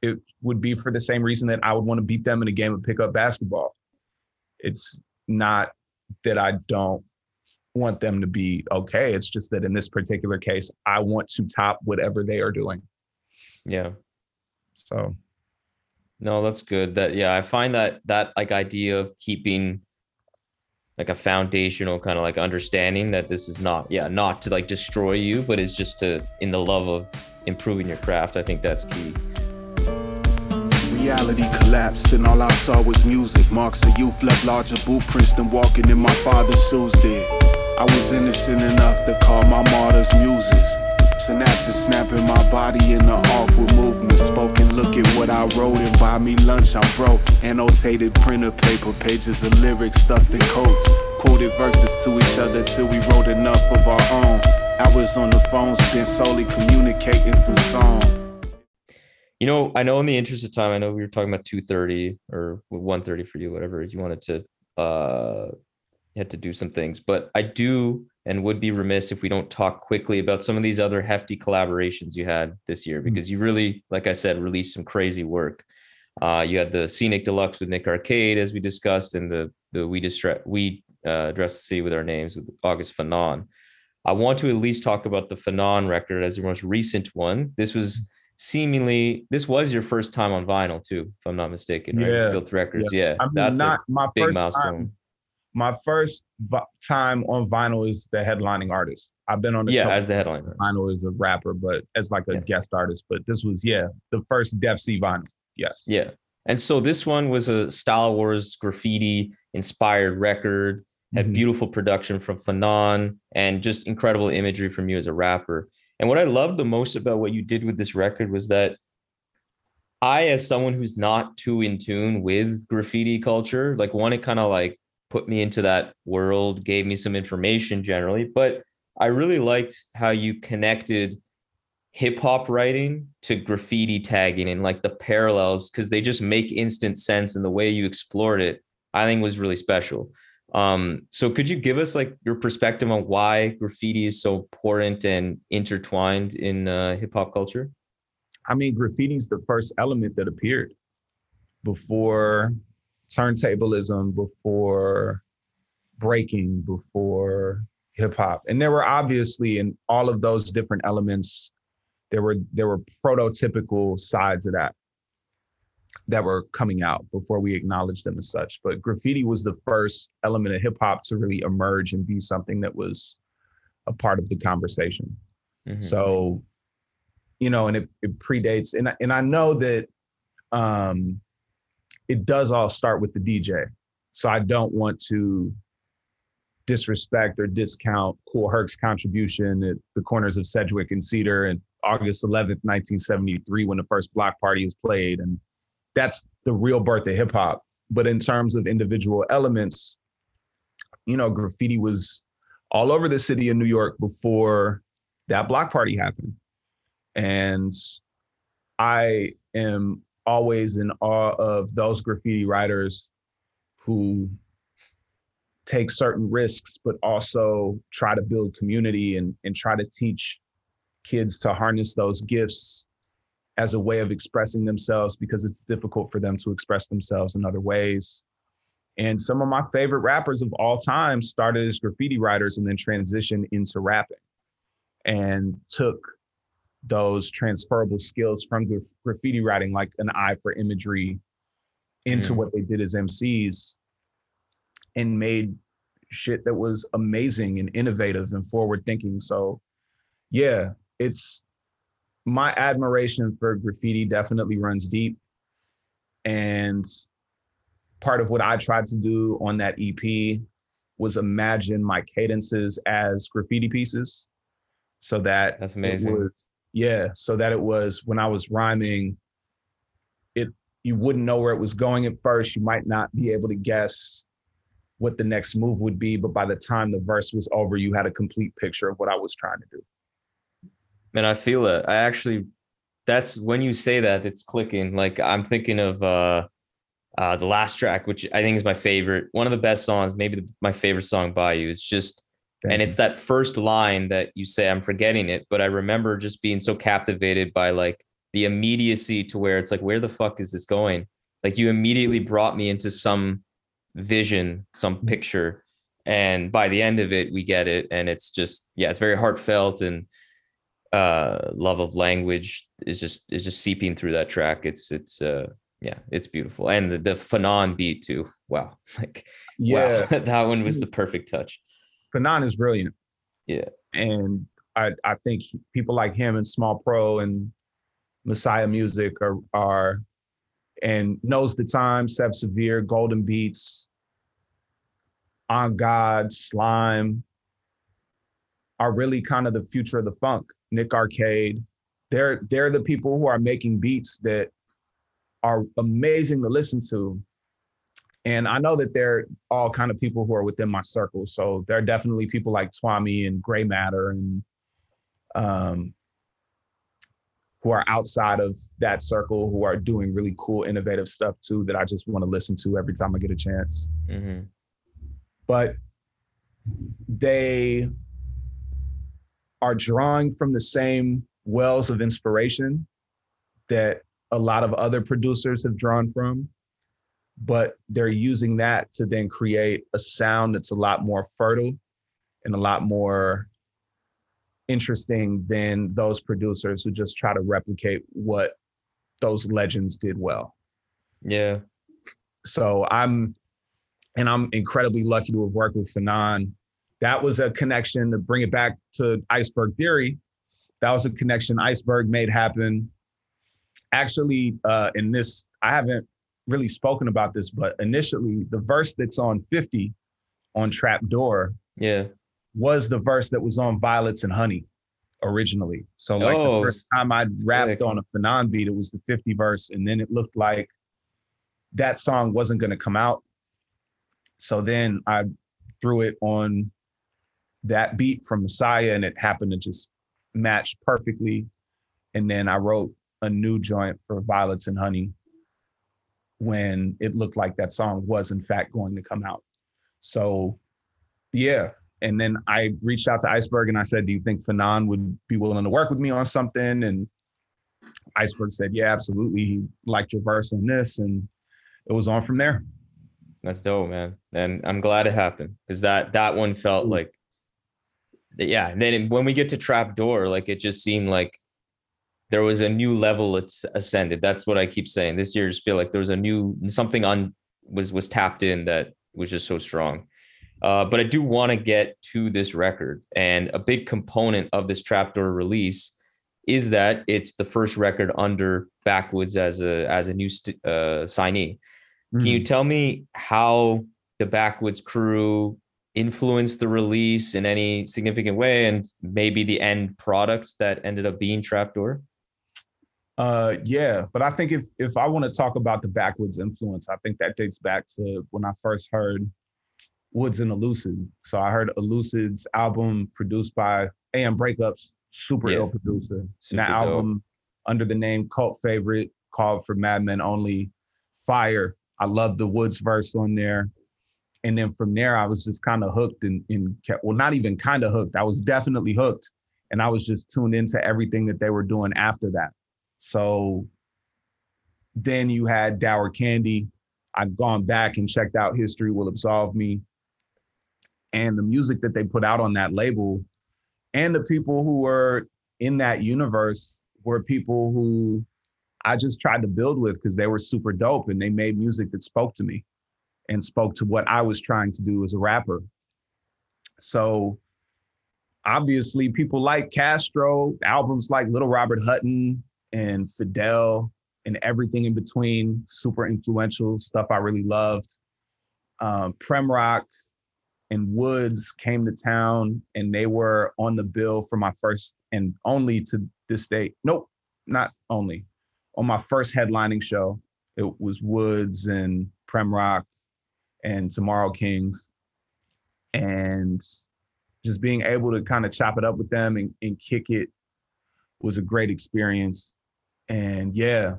it would be for the same reason that i would want to beat them in a game of pickup basketball it's not that i don't want them to be okay it's just that in this particular case i want to top whatever they are doing yeah. so No, that's good. That yeah, I find that that like idea of keeping like a foundational kind of like understanding that this is not yeah, not to like destroy you, but it's just to in the love of improving your craft. I think that's key. Reality collapsed and all I saw was music. Marks of youth left larger blueprints than walking in my father's shoes did. I was innocent enough to call my martyrs muses. Synapses snapping my body in the awkward movement. Spoken, look at what I wrote and buy me lunch, I'm broke. Annotated printer paper, pages of lyrics stuffed in coats. Quoted verses to each other till we wrote enough of our own. Hours on the phone spent solely communicating through song. You know, I know in the interest of time, I know we were talking about 230 or 130 for you, whatever you wanted to uh you had to do some things, but I do and would be remiss if we don't talk quickly about some of these other hefty collaborations you had this year because you really, like I said, released some crazy work. Uh, you had the Scenic Deluxe with Nick Arcade, as we discussed, and the the We Distra- We uh, Dress the Sea with Our Names with August Fanon. I want to at least talk about the Fanon record as your most recent one. This was seemingly this was your first time on vinyl too, if I'm not mistaken, right? Yeah, Filth Records, yeah. I mean, that's not a my big first milestone. time. My first time on vinyl is the headlining artist. I've been on Yeah, as the headliner. vinyl as a rapper, but as like a Yeah. guest artist. But this was yeah the first Defcee vinyl. Yes. Yeah. And so this one was a Style Wars graffiti inspired record, had Mhm. beautiful production from Fanon and just incredible imagery from you as a rapper. And what I loved the most about what you did with this record was that I, as someone who's not too in tune with graffiti culture, like wanted kind of like put me into that world, gave me some information generally, but I really liked how you connected hip hop writing to graffiti tagging and like the parallels because they just make instant sense and the way you explored it i think was really special. Um so could you give us like your perspective on why graffiti is so important and intertwined in uh, hip hop culture? I mean, graffiti is the first element that appeared before turntablism, before breaking, before hip hop. And there were obviously in all of those different elements, there were there were prototypical sides of that that were coming out before we acknowledged them as such. But graffiti was the first element of hip hop to really emerge and be something that was a part of the conversation. Mhm. So, you know, and it, it predates, and I- and I know that um, it does all start with the DJ. So I don't want to disrespect or discount Kool Herc's contribution at the corners of Sedgwick and Cedar and August 11th, 1973, when the first block party is played, and that's the real birth of hip hop. But in terms of individual elements, you know, graffiti was all over the city of New York before that block party happened. And I am always in awe of those graffiti writers who take certain risks, but also try to build community and, and try to teach kids to harness those gifts as a way of expressing themselves because it's difficult for them to express themselves in other ways. And some of my favorite rappers of all time started as graffiti writers and then transitioned into rapping and took those transferable skills from graf- graffiti writing, like an eye for imagery, into Mm. what they did as MCs and made shit that was amazing and innovative and forward thinking. So, yeah, it's my admiration for graffiti definitely runs deep. And part of what I tried to do on that EP was imagine my cadences as graffiti pieces so that That's it amazing. was- yeah, so that it was when I was rhyming, it you wouldn't know where it was going at first. You might not be able to guess what the next move would be, but by the time the verse was over, you had a complete picture of what I was trying to do. Man, I feel it. I actually, that's when you say that, it's clicking. Like I'm thinking of uh, uh, the last track, which I think is my favorite, one of the best songs, maybe the, my favorite song by you. It's just, Thank and you. it's that first line that you say, I'm forgetting it, but I remember just being so captivated by like the immediacy to where it's like, where the fuck is this going? Like you immediately brought me into some vision, some picture. And by the end of it, we get it. And it's just, yeah, it's very heartfelt and uh love of language is just is just seeping through that track. It's it's uh yeah, it's beautiful. And the, the Fanon beat too. Wow. Like yeah, wow. that one was the perfect touch. Fanon is brilliant. Yeah. And I, I think people like him and Small Pro and Messiah Musik are are and knows the time, Seb Severe, Golden Beats, On God, Slime are really kind of the future of the funk. Nick Arcade. They're they're the people who are making beats that are amazing to listen to. And I know that they're all kind of people who are within my circle. So there are definitely people like Twami and Gray Matter and um, who are outside of that circle who are doing really cool, innovative stuff too that I just want to listen to every time I get a chance. hmm But they are drawing from the same wells of inspiration that a lot of other producers have drawn from but they're using that to then create a sound that's a lot more fertile and a lot more interesting than those producers who just try to replicate what those legends did well. Yeah. So I'm, and I'm incredibly lucky to have worked with Fanon. That was a connection to bring it back to Iceberg Theory. That was a connection Iceberg made happen. Actually, uh, in this, I haven't really spoken about this, but initially, the verse that's on 50 on Trapdoor Yeah. was the verse that was on Violets and Honey originally. So like Oh, the first time I rapped sick. on a Fanon beat, it was the 50 verse, and then it looked like that song wasn't gonna come out. So then I threw it on that beat from Messiah, and it happened to just match perfectly. And then I wrote a new joint for Violets and Honey when it looked like that song was in fact going to come out. So yeah. And then I reached out to Iceberg and I said, Do you think Fanon would be willing to work with me on something? And Iceberg said, Yeah, absolutely. He liked your verse on this. And it was on from there. That's dope, man. And I'm glad it happened because that that one felt like, yeah. And then when we get to Trapdoor, like it just seemed like there was a new level it's ascended. That's what I keep saying. This year, just feel like there was a new something on was was tapped in that was just so strong. Uh, but I do want to get to this record, and a big component of this Trapdoor release is that it's the first record under Backwoodz as a as a new st- uh, signee. Can you tell me how the Backwoodz crew influenced the release in any significant way and maybe the end product that ended up being Trapdoor? Uh, yeah, but I think if if I want to talk about the Backwoodz influence, I think that dates back to when I first heard Woods and Elucid. So I heard Elucid's album produced by AM Breakups, super Yeah. ill producer. And Super that dope. album under the name Cult Favorite, called for Madmen Only, Fire. I love the Woods verse on there. And then from there, I was just kind of hooked and, and kept, well, not even kind of hooked. I was definitely hooked. And I was just tuned into everything that they were doing after that. So then you had Dour Candy. I've gone back and checked out History Will Absolve Me. And the music that they put out on that label and the people who were in that universe were people who I just tried to build with because they were super dope and they made music that spoke to me and spoke to what I was trying to do as a rapper. So obviously people like Castro, albums like Little Robert Hutton and Fidel and everything in between, super influential stuff I really loved. Um, Prem Rock and Woods came to town and they were on the bill for my first and only to this day. Nope, not only. On my first headlining show, it was Woods and Prem Rock and Tomorrow Kings. And just being able to kind of chop it up with them and, and kick it was a great experience. And yeah,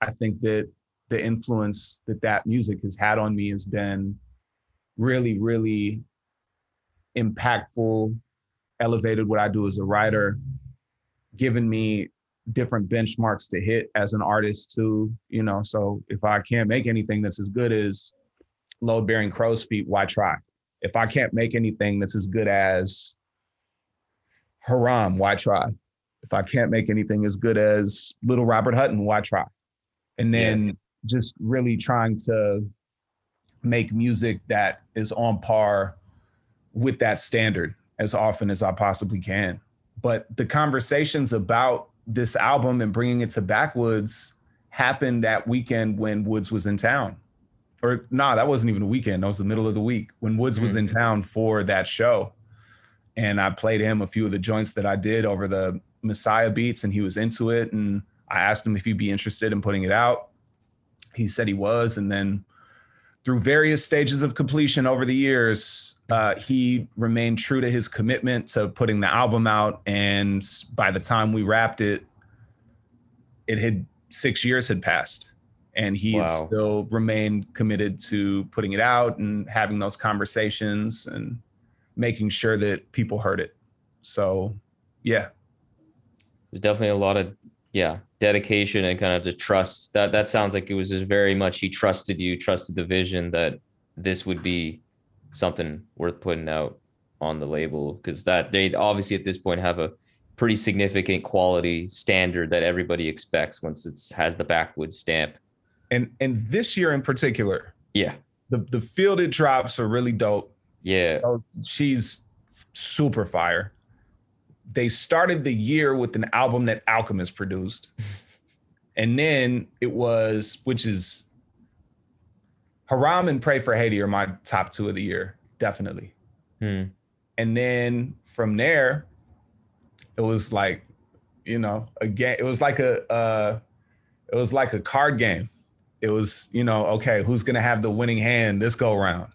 I think that the influence that that music has had on me has been really, really impactful, elevated what I do as a writer, given me different benchmarks to hit as an artist too. You know, so if I can't make anything that's as good as load bearing crow's feet, why try? If I can't make anything that's as good as Haram, why try? If I can't make anything as good as Little Robert Hutton, why try? And then just really trying to make music that is on par with that standard as often as I possibly can. But the conversations about this album and bringing it to Backwoodz happened that weekend when Woods was in town. Or nah, that wasn't even a weekend. That was the middle of the week when Woods was in mm. town for that show. And I played him a few of the joints that I did over the Messiah beats, and he was into it. And I asked him if he'd be interested in putting it out. He said he was. And then through various stages of completion over the years, uh, he remained true to his commitment to putting the album out. And by the time we wrapped it, it had six years had passed. And he had Wow. still remained committed to putting it out and having those conversations and making sure that people heard it. So, yeah, There's definitely a lot of yeah dedication and kind of the trust. That that sounds like it was just very much he trusted you, trusted the vision that this would be something worth putting out on the label because that they obviously at this point have a pretty significant quality standard that everybody expects once it has the Backwoodz stamp. And and this year in particular, Yeah. the the fielded drops are really dope. Yeah. Oh, She's super fire. They started the year with an album that Alchemist produced. And then it was, which is Haram and Pray for Haiti are my top two of the year, definitely. Hmm. And then from there, it was like, you know, again, it was like a uh it was like a card game. It was, you know, okay, who's gonna have the winning hand this go round?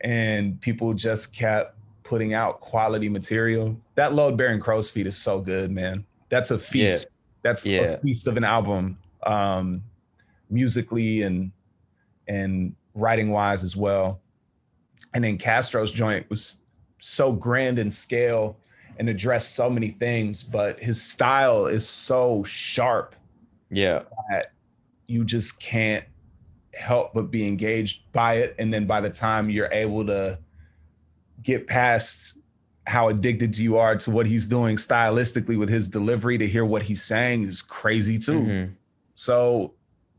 And people just kept putting out quality material. That load bearing crow's feet is so good, man. That's a feast. That's Yeah. a feast of an album, um, musically and and writing wise as well. And then Castro's joint was so grand in scale and addressed so many things, but his style is so sharp Yeah. that you just can't help but be engaged by it. And then by the time you're able to get past how addicted you are to what he's doing stylistically with his delivery, to hear what he's saying is crazy too. Mhm. So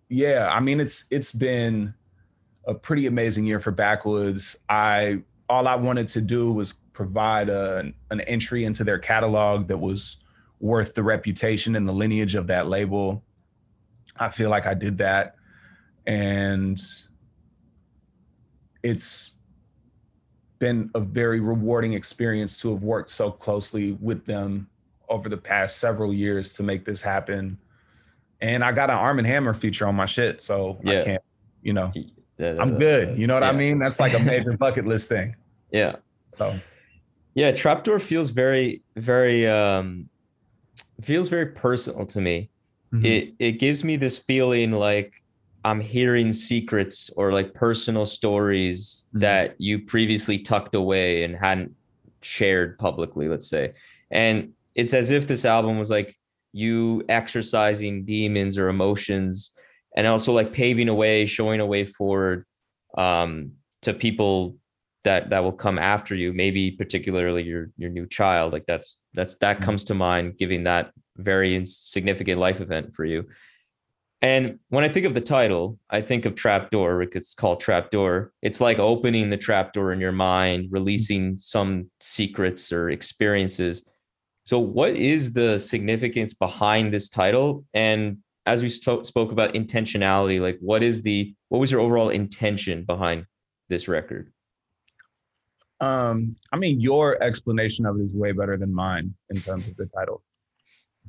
yeah, I mean it's it's been a pretty amazing year for Backwoodz. I all I wanted to do was provide a, an entry into their catalog that was worth the reputation and the lineage of that label. I feel like I did that. And it's been a very rewarding experience to have worked so closely with them over the past several years to make this happen. And I got an Armand Hammer feature on my shit, so Yeah. I can't, you know, Yeah, I'm good. You know what I mean? That's like a major bucket list thing. Yeah. So Yeah, Trapdoor feels very, very um feels very personal to me. Mhm. It it gives me this feeling like I'm hearing secrets or like personal stories Mhm. that you previously tucked away and hadn't shared publicly, let's say. And it's as if this album was like you exercising demons or emotions and also like paving a way, showing a way forward um to people that that will come after you maybe particularly your your new child like that's that's that Mhm. comes to mind giving that very significant life event for you and when i think of the title i think of trapdoor it's called trapdoor. It's like opening the trapdoor in your mind releasing some secrets or experiences. So what is the significance behind this title? And as we sto- spoke about intentionality like what is the what was your overall intention behind this record? Um, I mean, your explanation of it is way better than mine in terms of the title.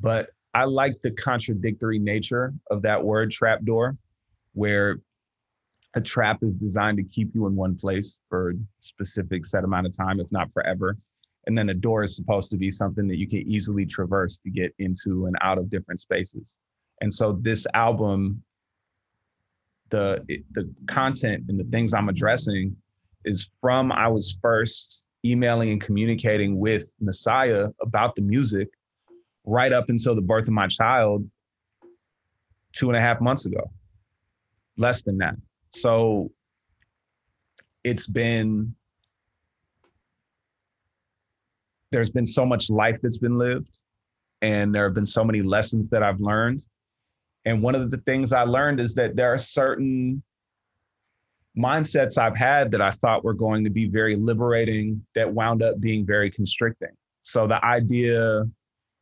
But I like the contradictory nature of that word trapdoor, where a trap is designed to keep you in one place for a specific set amount of time, if not forever. And then a door is supposed to be something that you can easily traverse to get into and out of different spaces. And so this album, the the content and the things I'm addressing is from I was first emailing and communicating with Messiah about the music right up until the birth of my child two and a half months ago, less than that. So it's been, there's been so much life that's been lived, and there have been so many lessons that I've learned. And one of the things I learned is that there are certain mindsets I've had that I thought were going to be very liberating that wound up being very constricting. So the idea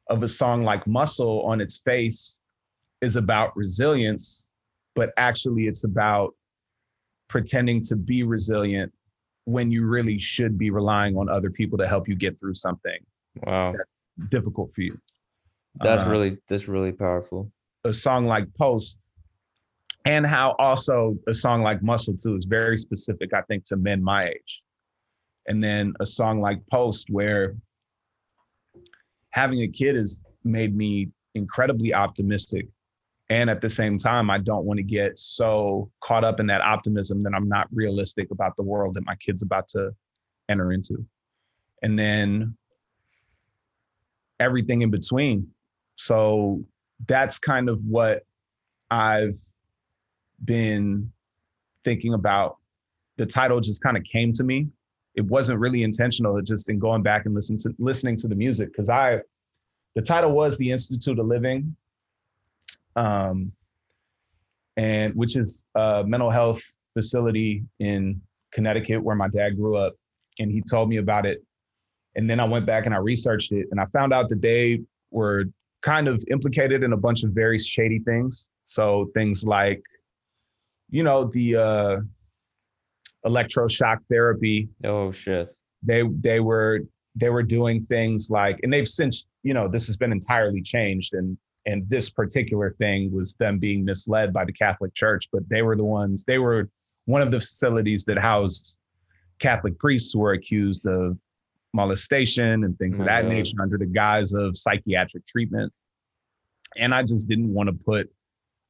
of a song like Muscle on its face is about resilience, but actually it's about pretending to be resilient when you really should be relying on other people to help you get through something wow difficult for you. that's Uh, really that's really powerful a song like Post and how also a song like Muscle too is very specific, I think, to men my age. And then a song like Post, where having a kid has made me incredibly optimistic. And at the same time, I don't want to get so caught up in that optimism that I'm not realistic about the world that my kid's about to enter into. And then everything in between. So that's kind of what I've been thinking about. The title just kind of came to me. It wasn't really intentional. It just in going back and listen to listening to the music because I, the title was the Institute of Living, um, and which is a mental health facility in Connecticut where my dad grew up, and he told me about it, and then I went back and I researched it, and I found out that they were kind of implicated in a bunch of very shady things. So things like, you know, the uh, electroshock therapy. Oh shit. They they were they were doing things like, and they've since you know this has been entirely changed, and and this particular thing was them being misled by the Catholic Church, but they were the ones. They were one of the facilities that housed Catholic priests who were accused of molestation and things of that nature under the guise of psychiatric treatment. And I just didn't want to put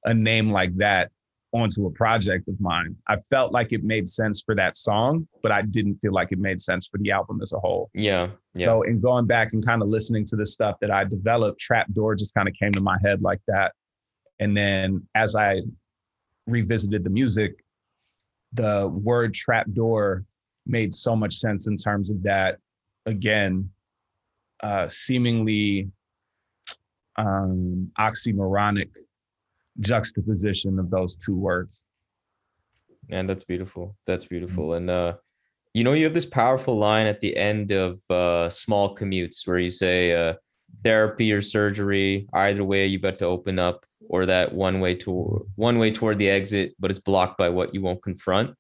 a name like that onto a project of mine. I felt like it made sense for that song, but I didn't feel like it made sense for the album as a whole. Yeah. Yeah. So, in going back and kind of listening to the stuff that I developed, Trapdoor just kind of came to my head like that. And then as I revisited the music, the word trapdoor made so much sense in terms of that, again, uh, seemingly um, oxymoronic juxtaposition of those two words. And that's beautiful. That's beautiful. And uh you know, you have this powerful line at the end of uh small commutes where you say uh therapy or surgery, either way you bet to open up, or that one way to one way toward the exit, but it's blocked by what you won't confront.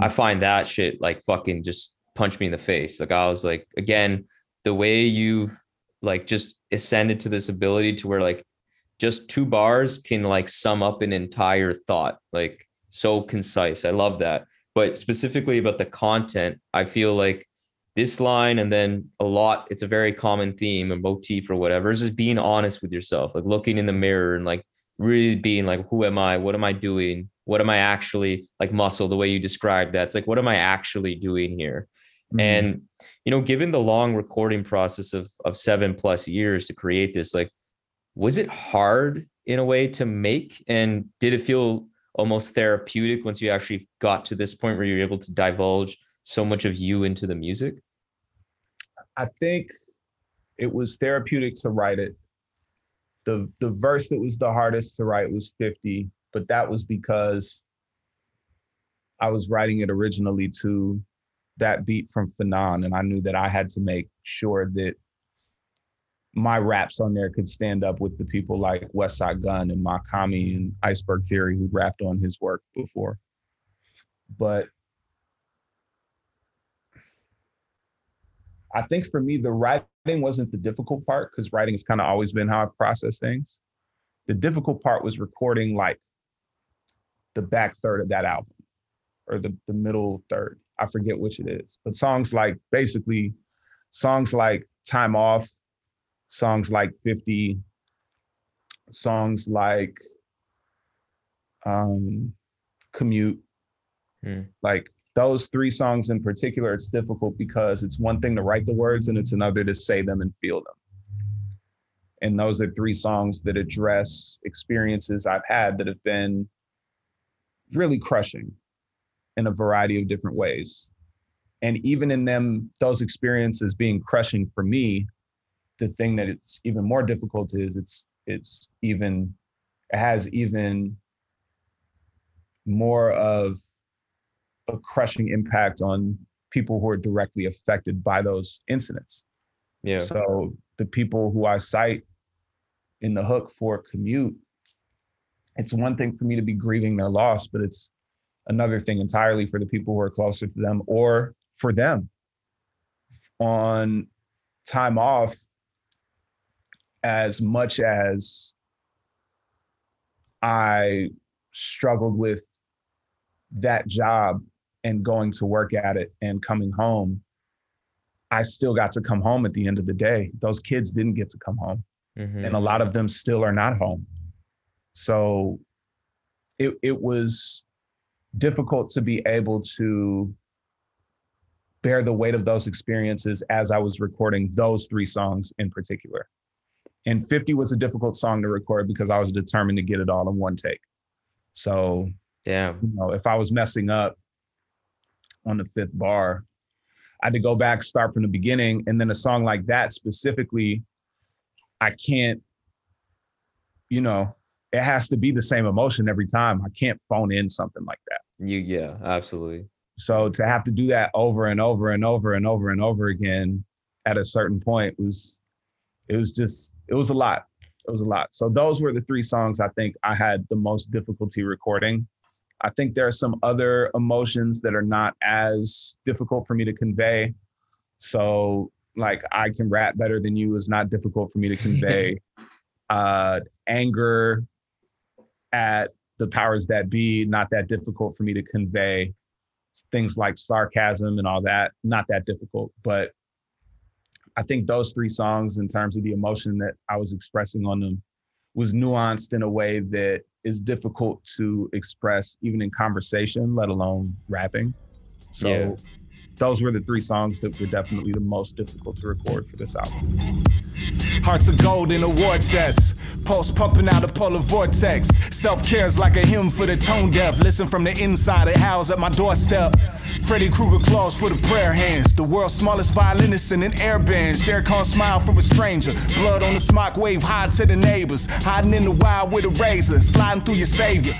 I find that shit like fucking just punch me in the face. Like I was like, again, the way you've like just ascended to this ability to where like just two bars can like sum up an entire thought, like so concise. I love that. But specifically about the content, I feel like this line and then a lot, it's a very common theme, a motif or whatever, is just being honest with yourself, like looking in the mirror and like really being like, who am I? What am I doing? What am I actually like muscle, the way you described that? It's like, what am I actually doing here? Mhm. And you know, given the long recording process of of seven plus years to create this, like, was it hard in a way to make? And did it feel almost therapeutic once you actually got to this point where you're able to divulge so much of you into the music? I think it was therapeutic to write it. The the verse that was the hardest to write was 50, but that was because I was writing it originally to that beat from Fanon, and I knew that I had to make sure that my raps on there could stand up with the people like Westside Gunn and Mach-Hommy and Iceberg Theory who rapped on his work before. But I think for me, the writing wasn't the difficult part because writing has kind of always been how I've processed things. The difficult part was recording like the back third of that album or the, the middle third. I forget which it is. But songs like basically songs like Time Off, songs like 50, songs like um, Commute, Hmm. like those three songs in particular, it's difficult because it's one thing to write the words and it's another to say them and feel them. And those are three songs that address experiences I've had that have been really crushing in a variety of different ways. And even in them, those experiences being crushing for me, the thing that it's even more difficult is it's it's even it has even more of a crushing impact on people who are directly affected by those incidents. Yeah. So the people who I cite in the hook for commute, it's one thing for me to be grieving their loss, but it's another thing entirely for the people who are closer to them or for them. On time off, as much as I struggled with that job and going to work at it and coming home, I still got to come home at the end of the day. Those kids didn't get to come home, Mhm. and a lot of them still are not home. So it it was difficult to be able to bear the weight of those experiences as I was recording those three songs in particular. And 50 was a difficult song to record because I was determined to get it all in one take. So Damn. you know, if I was messing up on the fifth bar, I had to go back, start from the beginning. And then a song like that specifically, I can't, you know, it has to be the same emotion every time. I can't phone in something like that. You yeah, absolutely. So to have to do that over and over and over and over and over again at a certain point was it was just it was a lot. It was a lot. So those were the three songs I think I had the most difficulty recording. I think there are some other emotions that are not as difficult for me to convey. So like I can rap better than you is not difficult for me to convey. uh anger at the powers that be, not that difficult for me to convey. Things like sarcasm and all that, not that difficult. But I think those three songs, in terms of the emotion that I was expressing on them, was nuanced in a way that is difficult to express even in conversation, let alone rapping. So Yeah. those were the three songs that were definitely the most difficult to record for this album. Hearts of gold in a war chest. Pulse pumping out a polar vortex. Self care's like a hymn for the tone deaf. Listen from the inside, it howls at my doorstep. Freddy Krueger claws for the prayer hands. The world's smallest violinist in an air band. Shere Khan smile from a stranger. Blood on the smock wave, hide to the neighbors. Hiding in the wild with a razor. Sliding through your savior.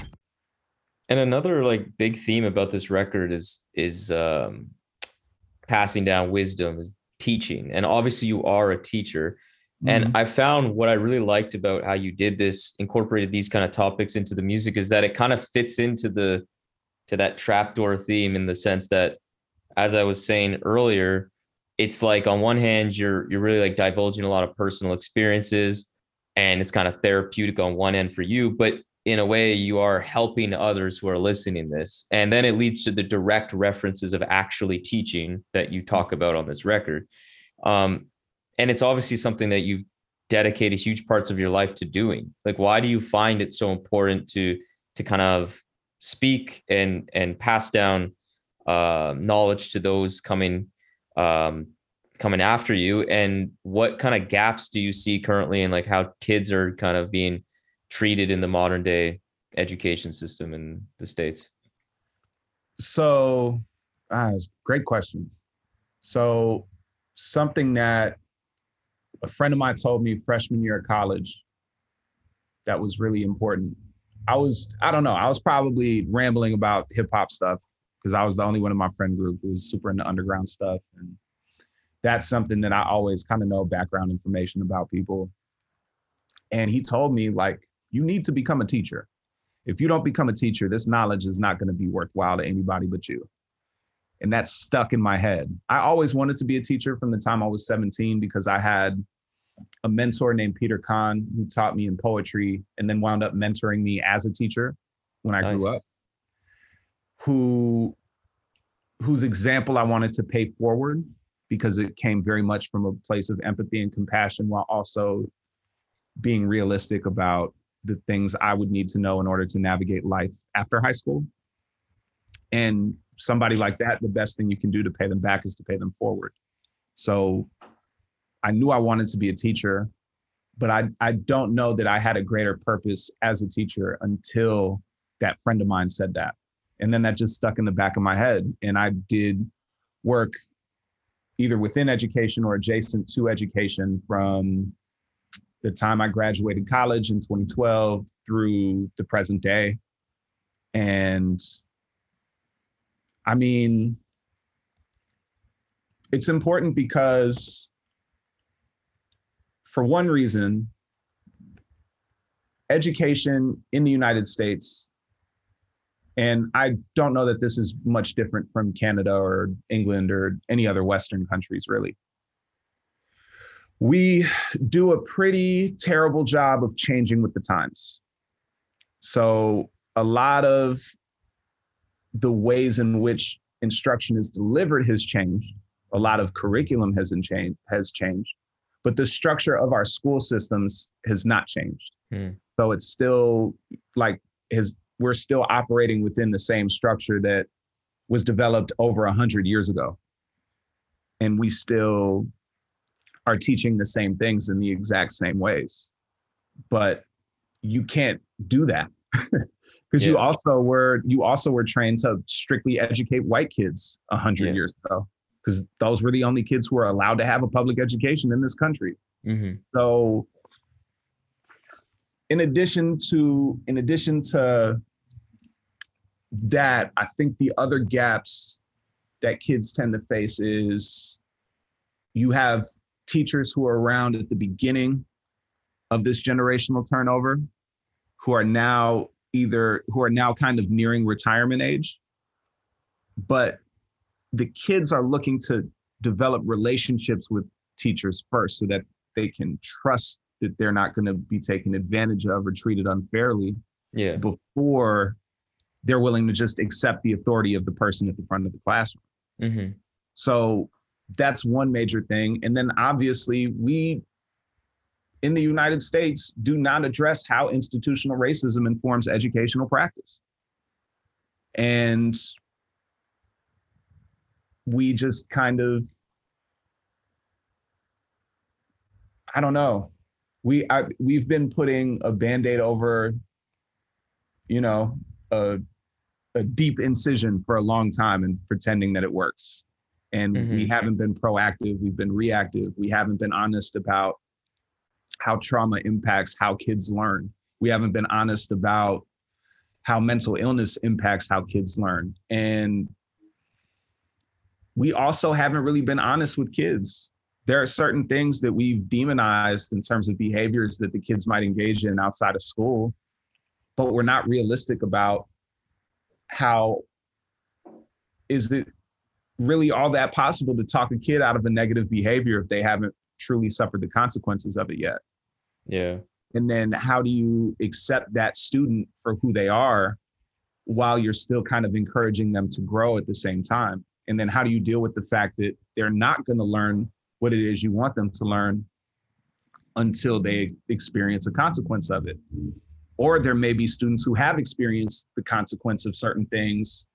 And another like big theme about this record is is um passing down wisdom, is teaching. And obviously you are a teacher. And I found what I really liked about how you did this, incorporated these kind of topics into the music, is that it kind of fits into the to that trapdoor theme in the sense that, as I was saying earlier, it's like on one hand you're you're really like divulging a lot of personal experiences, and it's kind of therapeutic on one end for you, but in a way you are helping others who are listening this, and then it leads to the direct references of actually teaching that you talk about on this record. Um, and it's obviously something that you've dedicated huge parts of your life to doing. Like why do you find it so important to to kind of speak and and pass down uh knowledge to those coming um coming after you? And what kind of gaps do you see currently in like how kids are kind of being treated in the modern day education system in the states? So, ah, great questions. So, something that a friend of mine told me freshman year of college that was really important. I was, I don't know, I was probably rambling about hip hop stuff because I was the only one in my friend group who was super into underground stuff. And that's something that I always kind of know background information about people. And he told me, like, you need to become a teacher if you don't become a teacher, this knowledge is not going to be worthwhile to anybody but you. And that stuck in my head. I always wanted to be a teacher from the time I was 17 because I had a mentor named Peter Kahn who taught me in poetry and then wound up mentoring me as a teacher when I grew up. Who whose example I wanted to pay forward because it came very much from a place of empathy and compassion while also being realistic about the things I would need to know in order to navigate life after high school. And somebody like that, the best thing you can do to pay them back is to pay them forward. So I knew I wanted to be a teacher, but I, I don't know that I had a greater purpose as a teacher until that friend of mine said that. And then that just stuck in the back of my head. And I did work either within education or adjacent to education from the time I graduated college in 2012 through the present day. And I mean, it's important because, for one reason, education in the United States, and I don't know that this is much different from Canada or England or any other Western countries, really. We do a pretty terrible job of changing with the times. So, a lot of the ways in which instruction is delivered has changed. A lot of curriculum has changed has changed, but the structure of our school systems has not changed. Hmm. So it's still like has we're still operating within the same structure that was developed over a hundred years ago, and we still are teaching the same things in the exact same ways. But you can't do that because you also were you also were trained to strictly educate white kids a hundred Yeah. years ago because those were the only kids who were allowed to have a public education in this country. Mm-hmm. So in addition to in addition to that, I think the other gaps that kids tend to face is you have teachers who are around at the beginning of this generational turnover who are now either who are now kind of nearing retirement age but the kids are looking to develop relationships with teachers first so that they can trust that they're not going to be taken advantage of or treated unfairly Yeah. before they're willing to just accept the authority of the person at the front of the classroom. Mm-hmm. So that's one major thing. And then obviously, we in the United States do not address how institutional racism informs educational practice. And we just kind of, I don't know. We I, we've been putting a band-aid over, you know, a a deep incision for a long time and pretending that it works. And we Mhm. haven't been proactive, we've been reactive. We haven't been honest about how trauma impacts how kids learn. We haven't been honest about how mental illness impacts how kids learn. And we also haven't really been honest with kids. There are certain things that we've demonized in terms of behaviors that the kids might engage in outside of school, but we're not realistic about how is it really all that possible to talk a kid out of a negative behavior if they haven't truly suffered the consequences of it yet? Yeah. And then how do you accept that student for who they are while you're still kind of encouraging them to grow at the same time? And then how do you deal with the fact that they're not going to learn what it is you want them to learn until they experience a consequence of it? Or there may be students who have experienced the consequence of certain things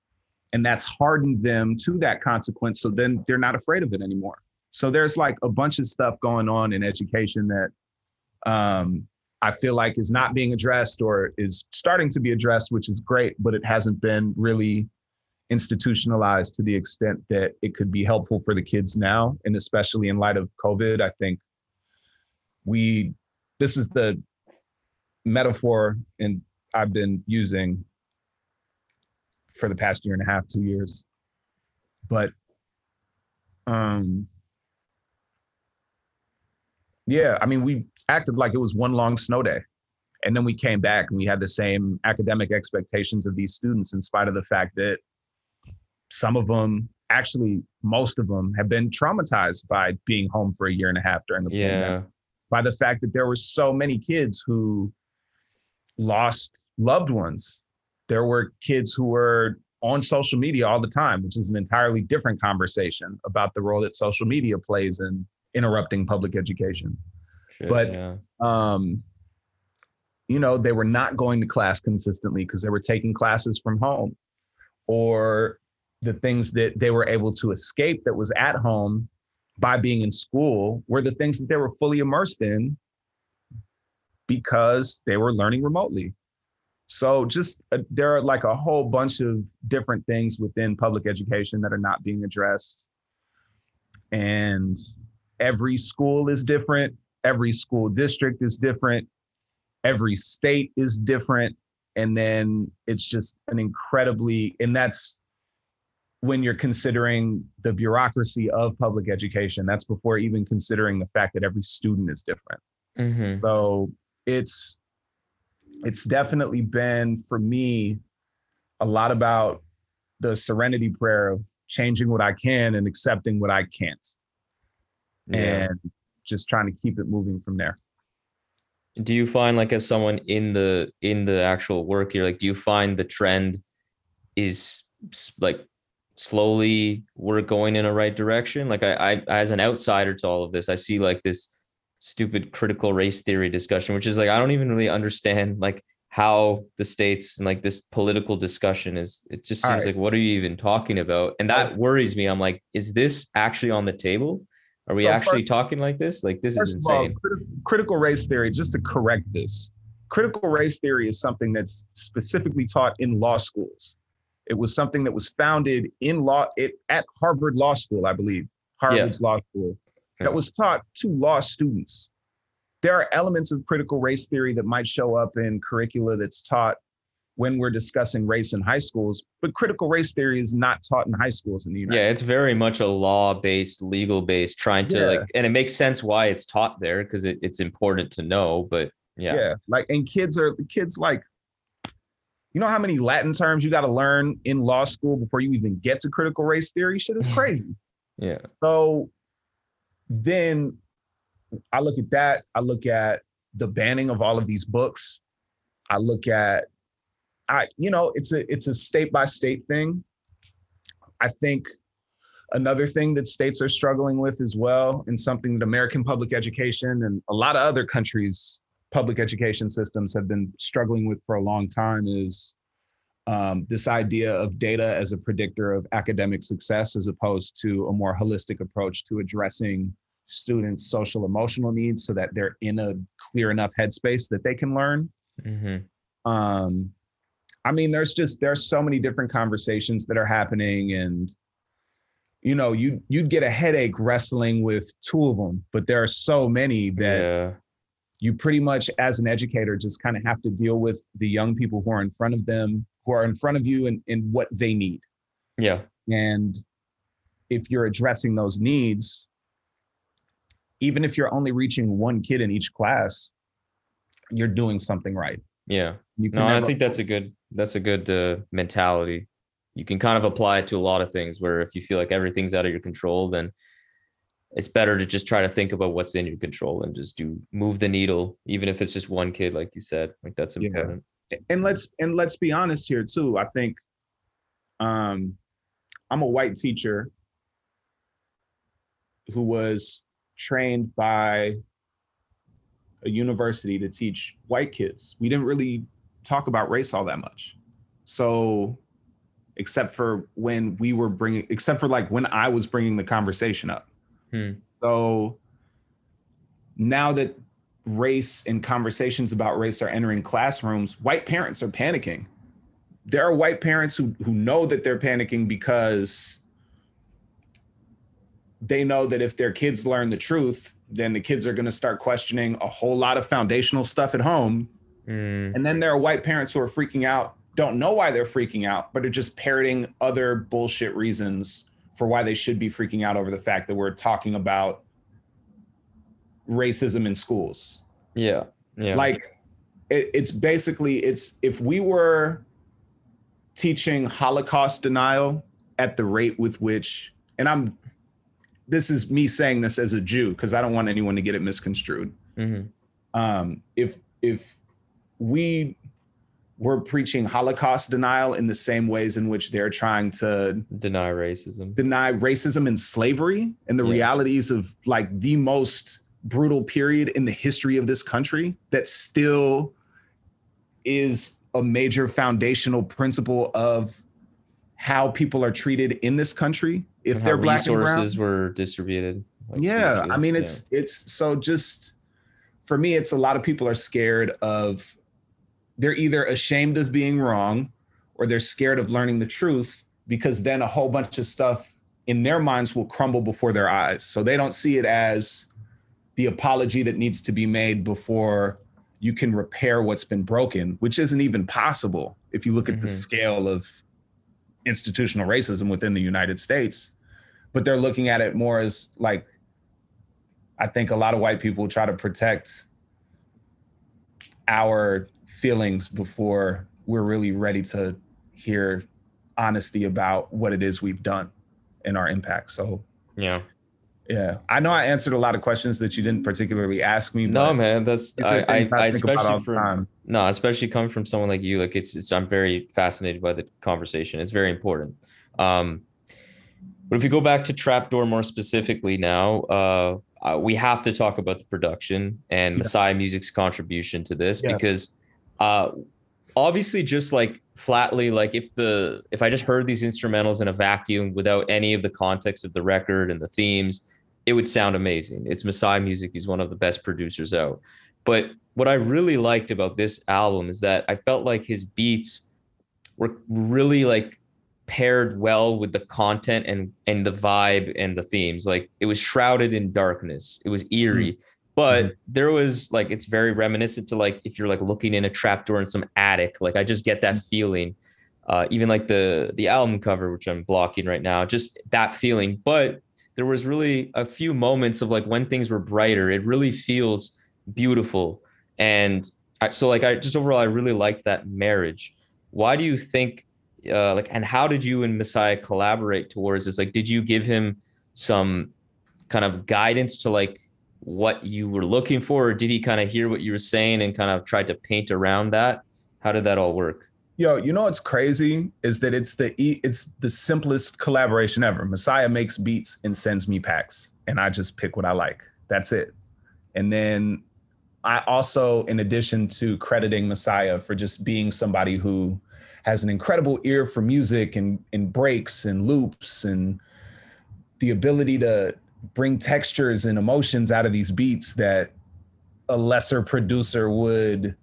and that's hardened them to that consequence. So then they're not afraid of it anymore. So there's like a bunch of stuff going on in education that um, I feel like is not being addressed or is starting to be addressed, which is great, but it hasn't been really institutionalized to the extent that it could be helpful for the kids now. And especially in light of COVID, I think we, this is the metaphor and I've been using for the past year and a half, two years. But um yeah, I mean, we acted like it was one long snow day. And then we came back and we had the same academic expectations of these students, in spite of the fact that some of them, actually, most of them, have been traumatized by being home for a year and a half during the pandemic Yeah. by the fact that there were so many kids who lost loved ones. There were kids who were on social media all the time, which is an entirely different conversation about the role that social media plays in interrupting public education. Shit, But- yeah. Um, you know, they were not going to class consistently because they were taking classes from home, or the things that they were able to escape that was at home by being in school were the things that they were fully immersed in because they were learning remotely. So just uh, there are like a whole bunch of different things within public education that are not being addressed. And every school is different, every school district is different, every state is different. And then it's just an incredibly, and that's when you're considering the bureaucracy of public education. That's before even considering the fact that every student is different. Mm-hmm. So it's it's definitely been for me a lot about the serenity prayer of changing what I can and accepting what I can't, Yeah. and just trying to keep it moving from there. do you find like as someone in the in the actual work here like do you find the trend is like slowly we're going in a right direction. Like I, I as an outsider to all of this i see like this stupid critical race theory discussion which is like i don't even really understand like how the states and like this political discussion is it just seems right. like what are you even talking about? And that worries me. I'm like is this actually on the table? Are we So actually first- talking like this? Like this is of all, insane. critical race theory, just to correct this, critical race theory is something that's specifically taught in law schools. It was something that was founded in law it, at Harvard Law School, I believe, Harvard's law school, that was taught to law students. There are elements of critical race theory that might show up in curricula that's taught when we're discussing race in high schools, but critical race theory is not taught in high schools in the United Yeah, it's States. very much a law-based, legal-based, trying to Yeah. like, and it makes sense why it's taught there because it, it's important to know. But yeah, yeah. Like, and kids are kids like, you know how many Latin terms you got to learn in law school before you even get to critical race theory? Shit is crazy. yeah, So then I look at that. I look at the banning of all of these books. I look at I you know, it's a it's a state by state thing. I think another thing that states are struggling with as well and something that American public education and a lot of other countries public education systems have been struggling with for a long time is um, this idea of data as a predictor of academic success as opposed to a more holistic approach to addressing students' social emotional needs so that they're in a clear enough headspace that they can learn. hmm Um, I mean, there's just there's so many different conversations that are happening, and you know, you you'd get a headache wrestling with two of them, but there are so many that yeah, you pretty much as an educator just kind of have to deal with the young people who are in front of them who are in front of you and, and what they need yeah, and if you're addressing those needs even if you're only reaching one kid in each class you're doing something right yeah. you No, I think that's a good that's a good uh, mentality. You can kind of apply it to a lot of things. Where if you feel like everything's out of your control, then it's better to just try to think about what's in your control and just do move the needle, even if it's just one kid, like you said. Like that's Yeah. important. and let's and let's be honest here too i think um i'm a white teacher who was trained by a university to teach white kids we didn't really talk about race all that much so except for when we were bringing except for like when i was bringing the conversation up Hmm. so now that race and conversations about race are entering classrooms, white parents are panicking. There are white parents who who know that they're panicking because they know that if their kids learn the truth, then the kids are going to start questioning a whole lot of foundational stuff at home. Mm, And then there are white parents who are freaking out, don't know why they're freaking out, but are just parroting other bullshit reasons for why they should be freaking out over the fact that we're talking about racism in schools. Yeah, yeah. like it, it's basically it's if we were teaching holocaust denial at the rate with which and i'm this is me saying this as a jew because i don't want anyone to get it misconstrued. Hmm um if if we were preaching holocaust denial in the same ways in which they're trying to deny racism. deny racism and slavery and the Yeah. realities of like the most brutal period in the history of this country that still is a major foundational principle of how people are treated in this country if and they're black and brown. resources were distributed. like, yeah. I mean Yeah. it's it's so just for me it's a lot of people are scared of they're either ashamed of being wrong or they're scared of learning the truth because then a whole bunch of stuff in their minds will crumble before their eyes. So they don't see it as the apology that needs to be made before you can repair what's been broken, which isn't even possible if you look at the Mhm. scale of institutional racism within the United States. But they're looking at it more as like, I think a lot of white people try to protect our feelings before we're really ready to hear honesty about what it is we've done and our impact. So yeah. yeah, I know I answered a lot of questions that you didn't particularly ask me. No, man, that's I, I, I think about all especially from no, especially coming from someone like you. Like it's, it's I'm very fascinated by the conversation. It's very important. Um, but if we go back to Trapdoor more specifically now, uh, uh, we have to talk about the production and Yeah. Messiah Musik's contribution to this Yeah. because, uh, obviously, just like flatly, like if the if I just heard these instrumentals in a vacuum without any of the context of the record and the themes, it would sound amazing. It's Messiah Musik. He's one of the best producers out. But what I really liked about this album is that I felt like his beats were really like paired well with the content and and the vibe and the themes. Like it was shrouded in darkness. It was eerie. But Mhm. there was like it's very reminiscent to like if you're like looking in a trapdoor in some attic. Like I just get that feeling. Uh, even like the the album cover, which I'm blocking right now, just that feeling. But there was really a few moments of like when things were brighter. It really feels beautiful, and I, so like I just overall I really liked that marriage. Why do you think uh, like and how did you and Messiah collaborate towards this? Like, did you give him some kind of guidance to like what you were looking for, or did he kind of hear what you were saying and kind of tried to paint around that? How did that all work? Yo, you know what's crazy is that it's the it's the simplest collaboration ever. Messiah makes beats and sends me packs, and I just pick what I like. That's it. And then I also, in addition to crediting Messiah for just being somebody who has an incredible ear for music and and breaks and loops and the ability to bring textures and emotions out of these beats that a lesser producer would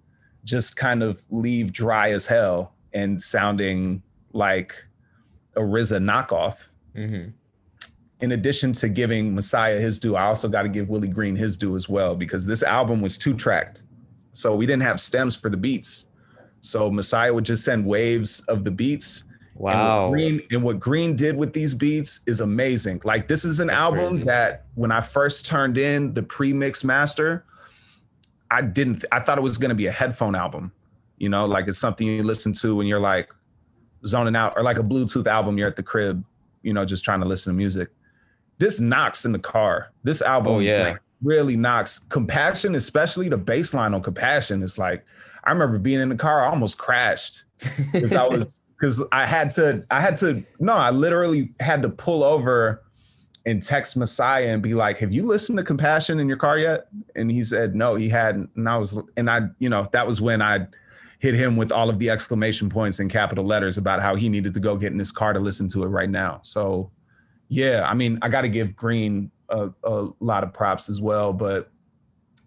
just kind of leave dry as hell and sounding like a RZA knockoff. Mm-hmm. In addition to giving Messiah his due, I also got to give Willie Green his due as well because this album was two tracked. So we didn't have stems for the beats. So Messiah would just send waves of the beats. Wow. And what, Green, and what Green did with these beats is amazing. Like this is an That's album crazy. that when I first turned in the pre-mix master, I didn't I thought it was going to be a headphone album. You know, like it's something you listen to when you're like zoning out or like a Bluetooth album you're at the crib, you know, just trying to listen to music. This knocks in the car. This oh, album Oh, yeah. like, really knocks. Compassion, especially the bass line on Compassion is like I remember being in the car, I almost crashed because I was because I had to I had to no, I literally had to pull over and text Messiah and be like, "Have you listened to Compassion in your car yet?" And he said, "No, he hadn't." And I was and I, you know, that was when I hit him with all of the exclamation points in capital letters about how he needed to go get in his car to listen to it right now. So, yeah, I mean, I got to give Green a, a lot of props as well, but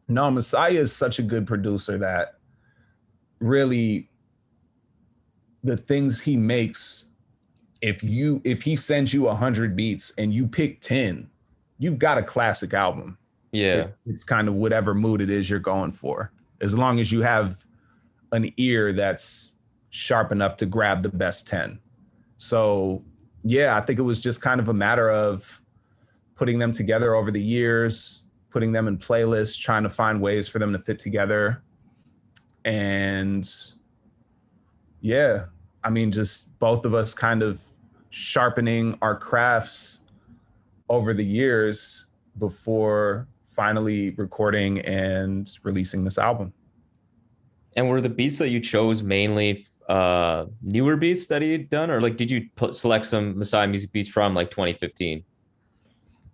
no, Messiah is such a good producer that really the things he makes if you if he sends you 100 beats and you pick 10 you've got a classic album. Yeah. It- it's kind of whatever mood it is you're going for. As long as you have an ear that's sharp enough to grab the best 10 so yeah i think it was just kind of a matter of putting them together over the years putting them in playlists trying to find ways for them to fit together. And yeah i mean just both of us kind of sharpening our crafts over the years before finally recording and releasing this album And were the beats that you chose mainly uh newer beats that he had done, or like did you put, select some Messiah Musik beats from like 2015?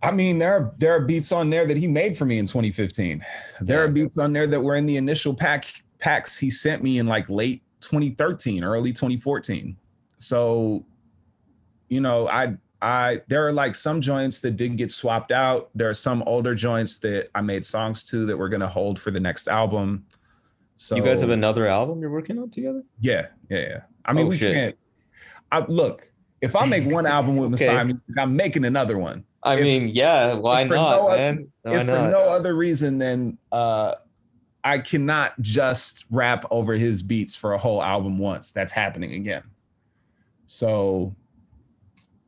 I mean, there are there are beats on there that he made for me in 2015. There are beats on there that were in the initial pack packs he sent me in like late 2013, early 2014. So, you know, I I there are like some joints that didn't get swapped out. There are some older joints that I made songs to that we're gonna hold for the next album. So you guys have another album you're working on together? yeah, yeah, yeah. I mean, Oh, we shit. can't. I, look, if I make one album with Okay. Messiah, Musik, I'm making another one. I If- mean, yeah, why not, no man? Why if for no other reason than uh I cannot just rap over his beats for a whole album once. That's happening again. So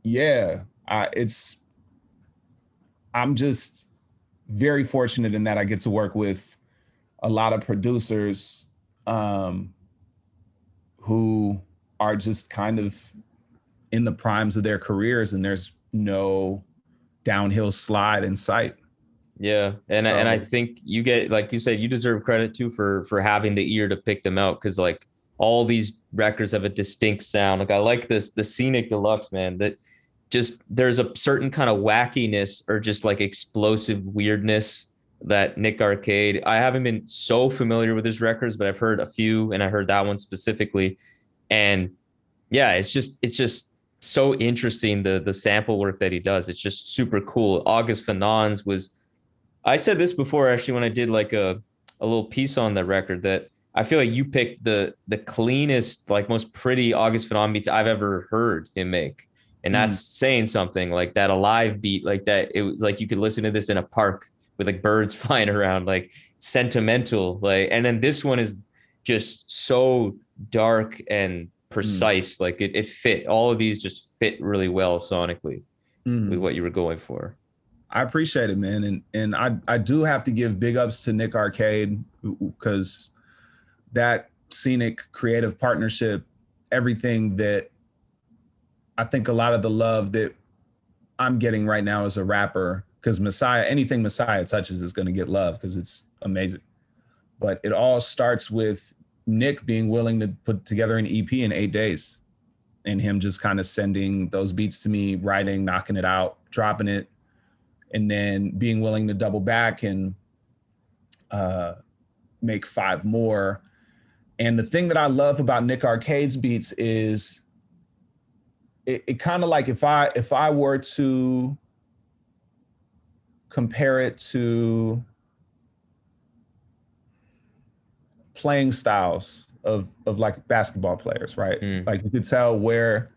yeah, I it's I'm just very fortunate in that I get to work with a lot of producers um who are just kind of in the primes of their careers and there's no downhill slide in sight. Yeah, and I and I think you get like you said, you deserve credit too for for having the ear to pick them out because like all these records have a distinct sound. Like I like this the scenic deluxe man that just there's a certain kind of wackiness or just like explosive weirdness that Nick Arcade. I haven't been so familiar with his records, but I've heard a few, and I heard that one specifically, and yeah, it's just it's just so interesting the the sample work that he does. It's just super cool. August Fanon's was I said this before actually when I did like a a little piece on the record that I feel like you picked the the cleanest, like most pretty August Fanon beats I've ever heard him make. And Mm. that's saying something like that alive beat, like that. It was like you could listen to this in a park with like birds flying around, like sentimental. Like, and then this one is just so dark and precise. Like it, it fit all of these just fit really well sonically Mhm. with what you were going for. I appreciate it, man, and and I I do have to give big ups to Nick Arcade because that scenic creative partnership, everything that I think a lot of the love that I'm getting right now as a rapper, because Messiah, anything Messiah touches is going to get love because it's amazing. But it all starts with Nick being willing to put together an EP in eight days and him just kind of sending those beats to me, writing, knocking it out, dropping it, and then being willing to double back and uh, make five more. And the thing that I love about Nick Arcade's beats is it, it kind of like if I if I were to compare it to playing styles of of like basketball players, right? Mm. Like you could tell where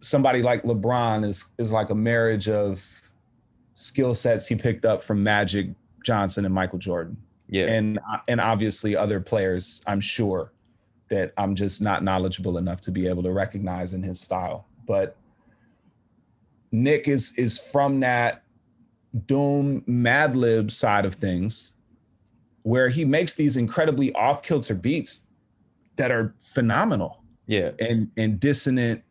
somebody like LeBron is is like a marriage of skill sets he picked up from Magic Johnson and Michael Jordan Yeah. and and obviously other players i'm sure that i'm just not knowledgeable enough to be able to recognize in his style but nick is is from that doom mad lib side of things where he makes these incredibly off kilter beats that are phenomenal yeah. and and dissonant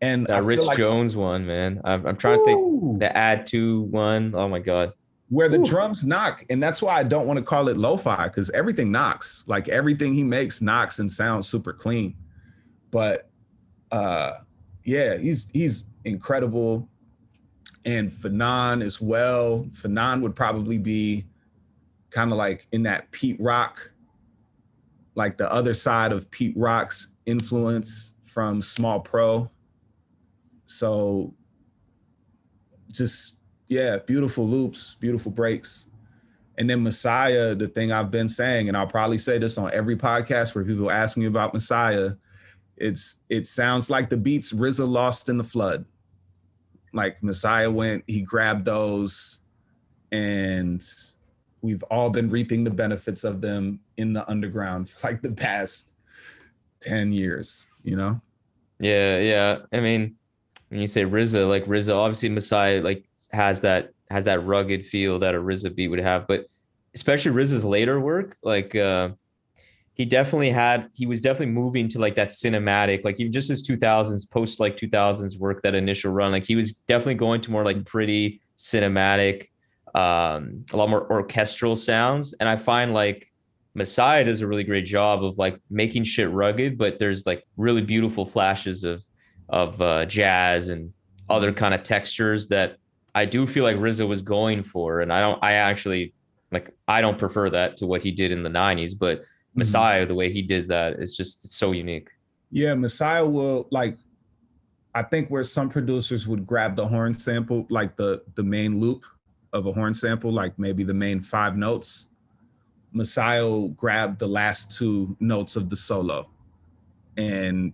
and I That feel Rich like- Jones one, man. I'm, I'm trying to think the Add-2 one. Oh my god. where the Ooh. drums knock and that's why i don't want to call it lo-fi because everything knocks like everything he makes knocks and sounds super clean but uh yeah he's he's incredible and fanon as well fanon would probably be kind of like in that pete rock like the other side of pete rock's influence from small pro so just yeah, beautiful loops, beautiful breaks. And then Messiah, the thing I've been saying, and I'll probably say this on every podcast where people ask me about Messiah, it's it sounds like the beats RZA lost in the flood. Like Messiah went, he grabbed those, and we've all been reaping the benefits of them in the underground for like the past 10 years, you know? Yeah, yeah. I mean, when you say RZA, like RZA, obviously Messiah like has that has that rugged feel that a RZA beat would have, but especially RZA's later work, like uh he definitely had he was definitely moving to like that cinematic, like even just his 2000s post like 2000s work, that initial run, like he was definitely going to more like pretty cinematic, um, a lot more orchestral sounds, and I find like Messiah does a really great job of like making shit rugged, but there's like really beautiful flashes of of uh, jazz and other kind of textures that I do feel like RZA was going for, and I don't. I actually like. I don't prefer that to what he did in the '90s, but Messiah, the way he did that is just so unique. Yeah, Messiah will like. I think where some producers would grab the horn sample, like the the main loop of a horn sample, like maybe the main five notes. Messiah grabbed the last two notes of the solo, and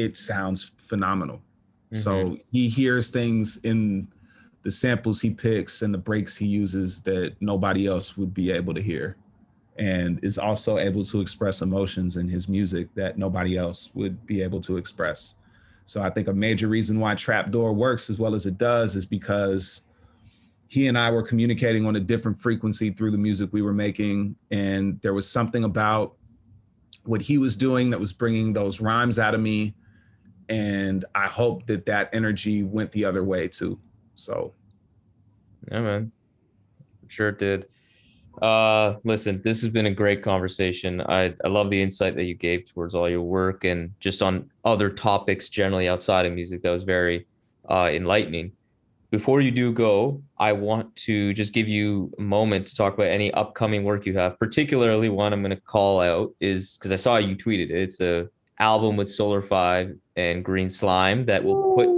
it sounds phenomenal. So mm-hmm. he hears things in the samples he picks and the breaks he uses that nobody else would be able to hear and is also able to express emotions in his music that nobody else would be able to express. So I think a major reason why Trapdoor works as well as it does is because he and I were communicating on a different frequency through the music we were making and there was something about what he was doing that was bringing those rhymes out of me and I hope that that energy went the other way too. So Yeah, man. Sure it did. Uh listen, this has been a great conversation. I, I love the insight that you gave towards all your work and just on other topics generally outside of music. That was very uh enlightening. Before you do go, I want to just give you a moment to talk about any upcoming work you have. Particularly one I'm going to call out is because I saw you tweeted it. It's a album with Solar Five and Green Slime that will put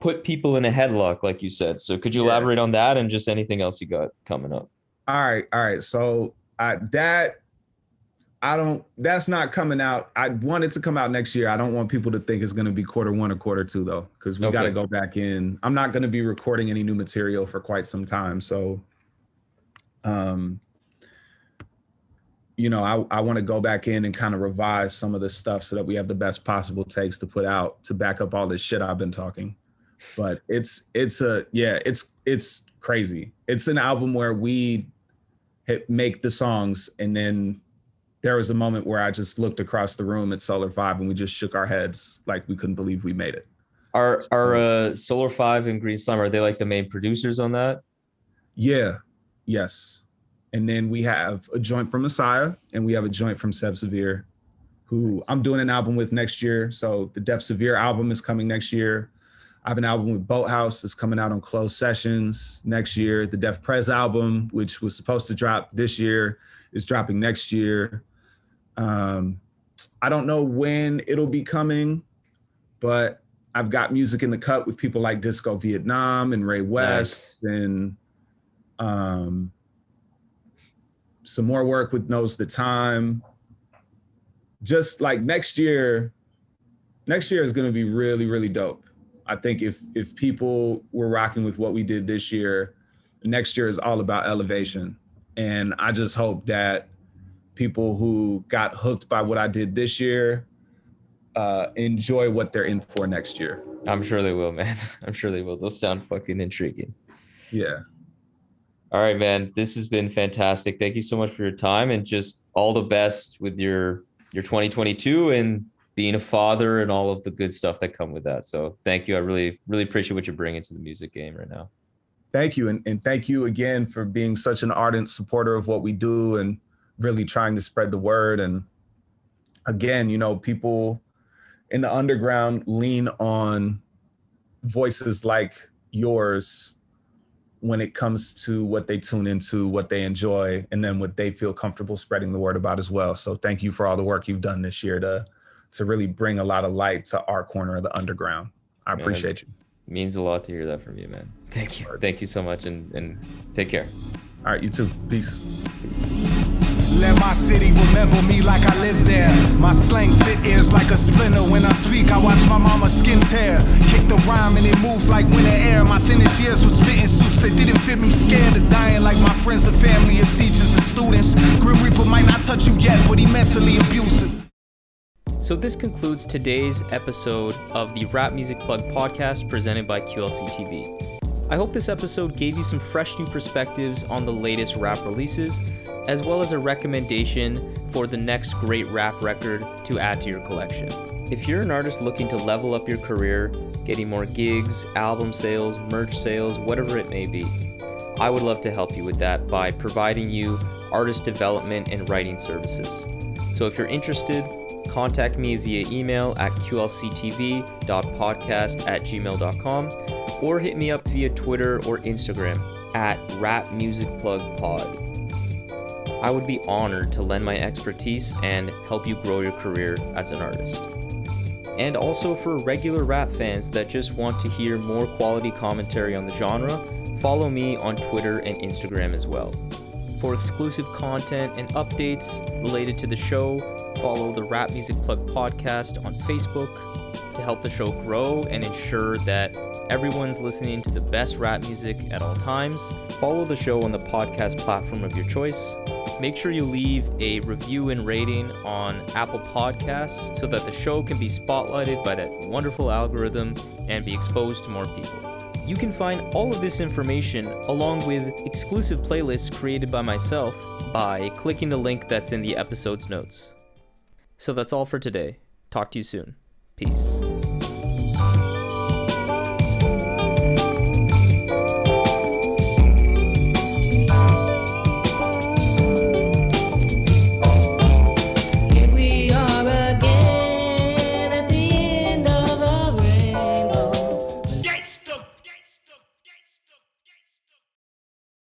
put people in a headlock, like you said. So could you Yeah. elaborate on that and just anything else you got coming up? All right, all right. So uh, that I don't. That's not coming out. I want it to come out next year. I don't want people to think it's going to be quarter one or quarter two though, because we got to go back in. I'm not going to be recording any new material for quite some time. So, um, you know, I I want to go back in and kind of revise some of this stuff so that we have the best possible takes to put out to back up all this shit I've been talking. But it's it's a yeah, it's it's crazy. It's an album where we hit, make the songs and then there was a moment where I just looked across the room at Solar Five and we just shook our heads like we couldn't believe we made it. Are are uh, Solar Five and Green Slime are they like the main producers on that? Yeah, yes. And then we have a joint from Messiah and we have a joint from Seb Severe, who I'm doing an album with next year. So the Def Severe album is coming next year. I have an album with Boathouse that's coming out on closed sessions next year. The Def Prez album, which was supposed to drop this year, is dropping next year. Um, I don't know when it'll be coming, but I've got music in the cut with people like Disco Vietnam and Ray West and um, some more work with Knows the Time. Just like next year, next year is going to be really, really dope. I think if if people were rocking with what we did this year, next year is all about elevation. And I just hope that people who got hooked by what I did this year uh, enjoy what they're in for next year. I'm sure they will, man. I'm sure they will. Those sound fucking intriguing. Yeah. All right, man. This has been fantastic. Thank you so much for your time and just all the best with your your 2022 and being a father and all of the good stuff that come with that. So thank you. I really, really appreciate what you're bringing to the music game right now. thank you and, and thank you again for being such an ardent supporter of what we do and really trying to spread the word and again you know people in the underground lean on voices like yours when it comes to what they tune into what they enjoy and then what they feel comfortable spreading the word about as well so thank you for all the work you've done this year to to really bring a lot of light to our corner of the underground i Man, appreciate you means a lot to hear that from you, man. Thank you. Thank you so much and and take care. all right you too peace Let my city remember me like I live there. My slang fit ears like a splinter. When I speak, I watch my mama's skin tear. Kick the rhyme and it moves like winter air. My thinnest years were spitting suits that didn't fit me. Scared of dying like my friends and family and teachers and students. Grim Reaper might not touch you yet, but he mentally abusive. So this concludes today's episode of the Rap Music Plug podcast presented by QLC TV. I hope this episode gave you some fresh new perspectives on the latest rap releases, as well as a recommendation for the next great rap record to add to your collection. If you're an artist looking to level up your career, getting more gigs, album sales, merch sales, whatever it may be, I would love to help you with that by providing you artist development and writing services. So if you're interested, contact me via email at qlctv.podcast at gmail.com or hit me up via Twitter or Instagram at rapmusicplugpod. I would be honored to lend my expertise and help you grow your career as an artist. And also for regular rap fans that just want to hear more quality commentary on the genre, follow me on Twitter and Instagram as well. For exclusive content and updates related to the show, follow the Rap Music Plug podcast on Facebook to help the show grow and ensure that everyone's listening to the best rap music at all times. Follow the show on the podcast platform of your choice. Make sure you leave a review and rating on Apple Podcasts so that the show can be spotlighted by that wonderful algorithm and be exposed to more people. You can find all of this information along with exclusive playlists created by myself by clicking the link that's in the episode's notes. So that's all for today. Talk to you soon. Peace.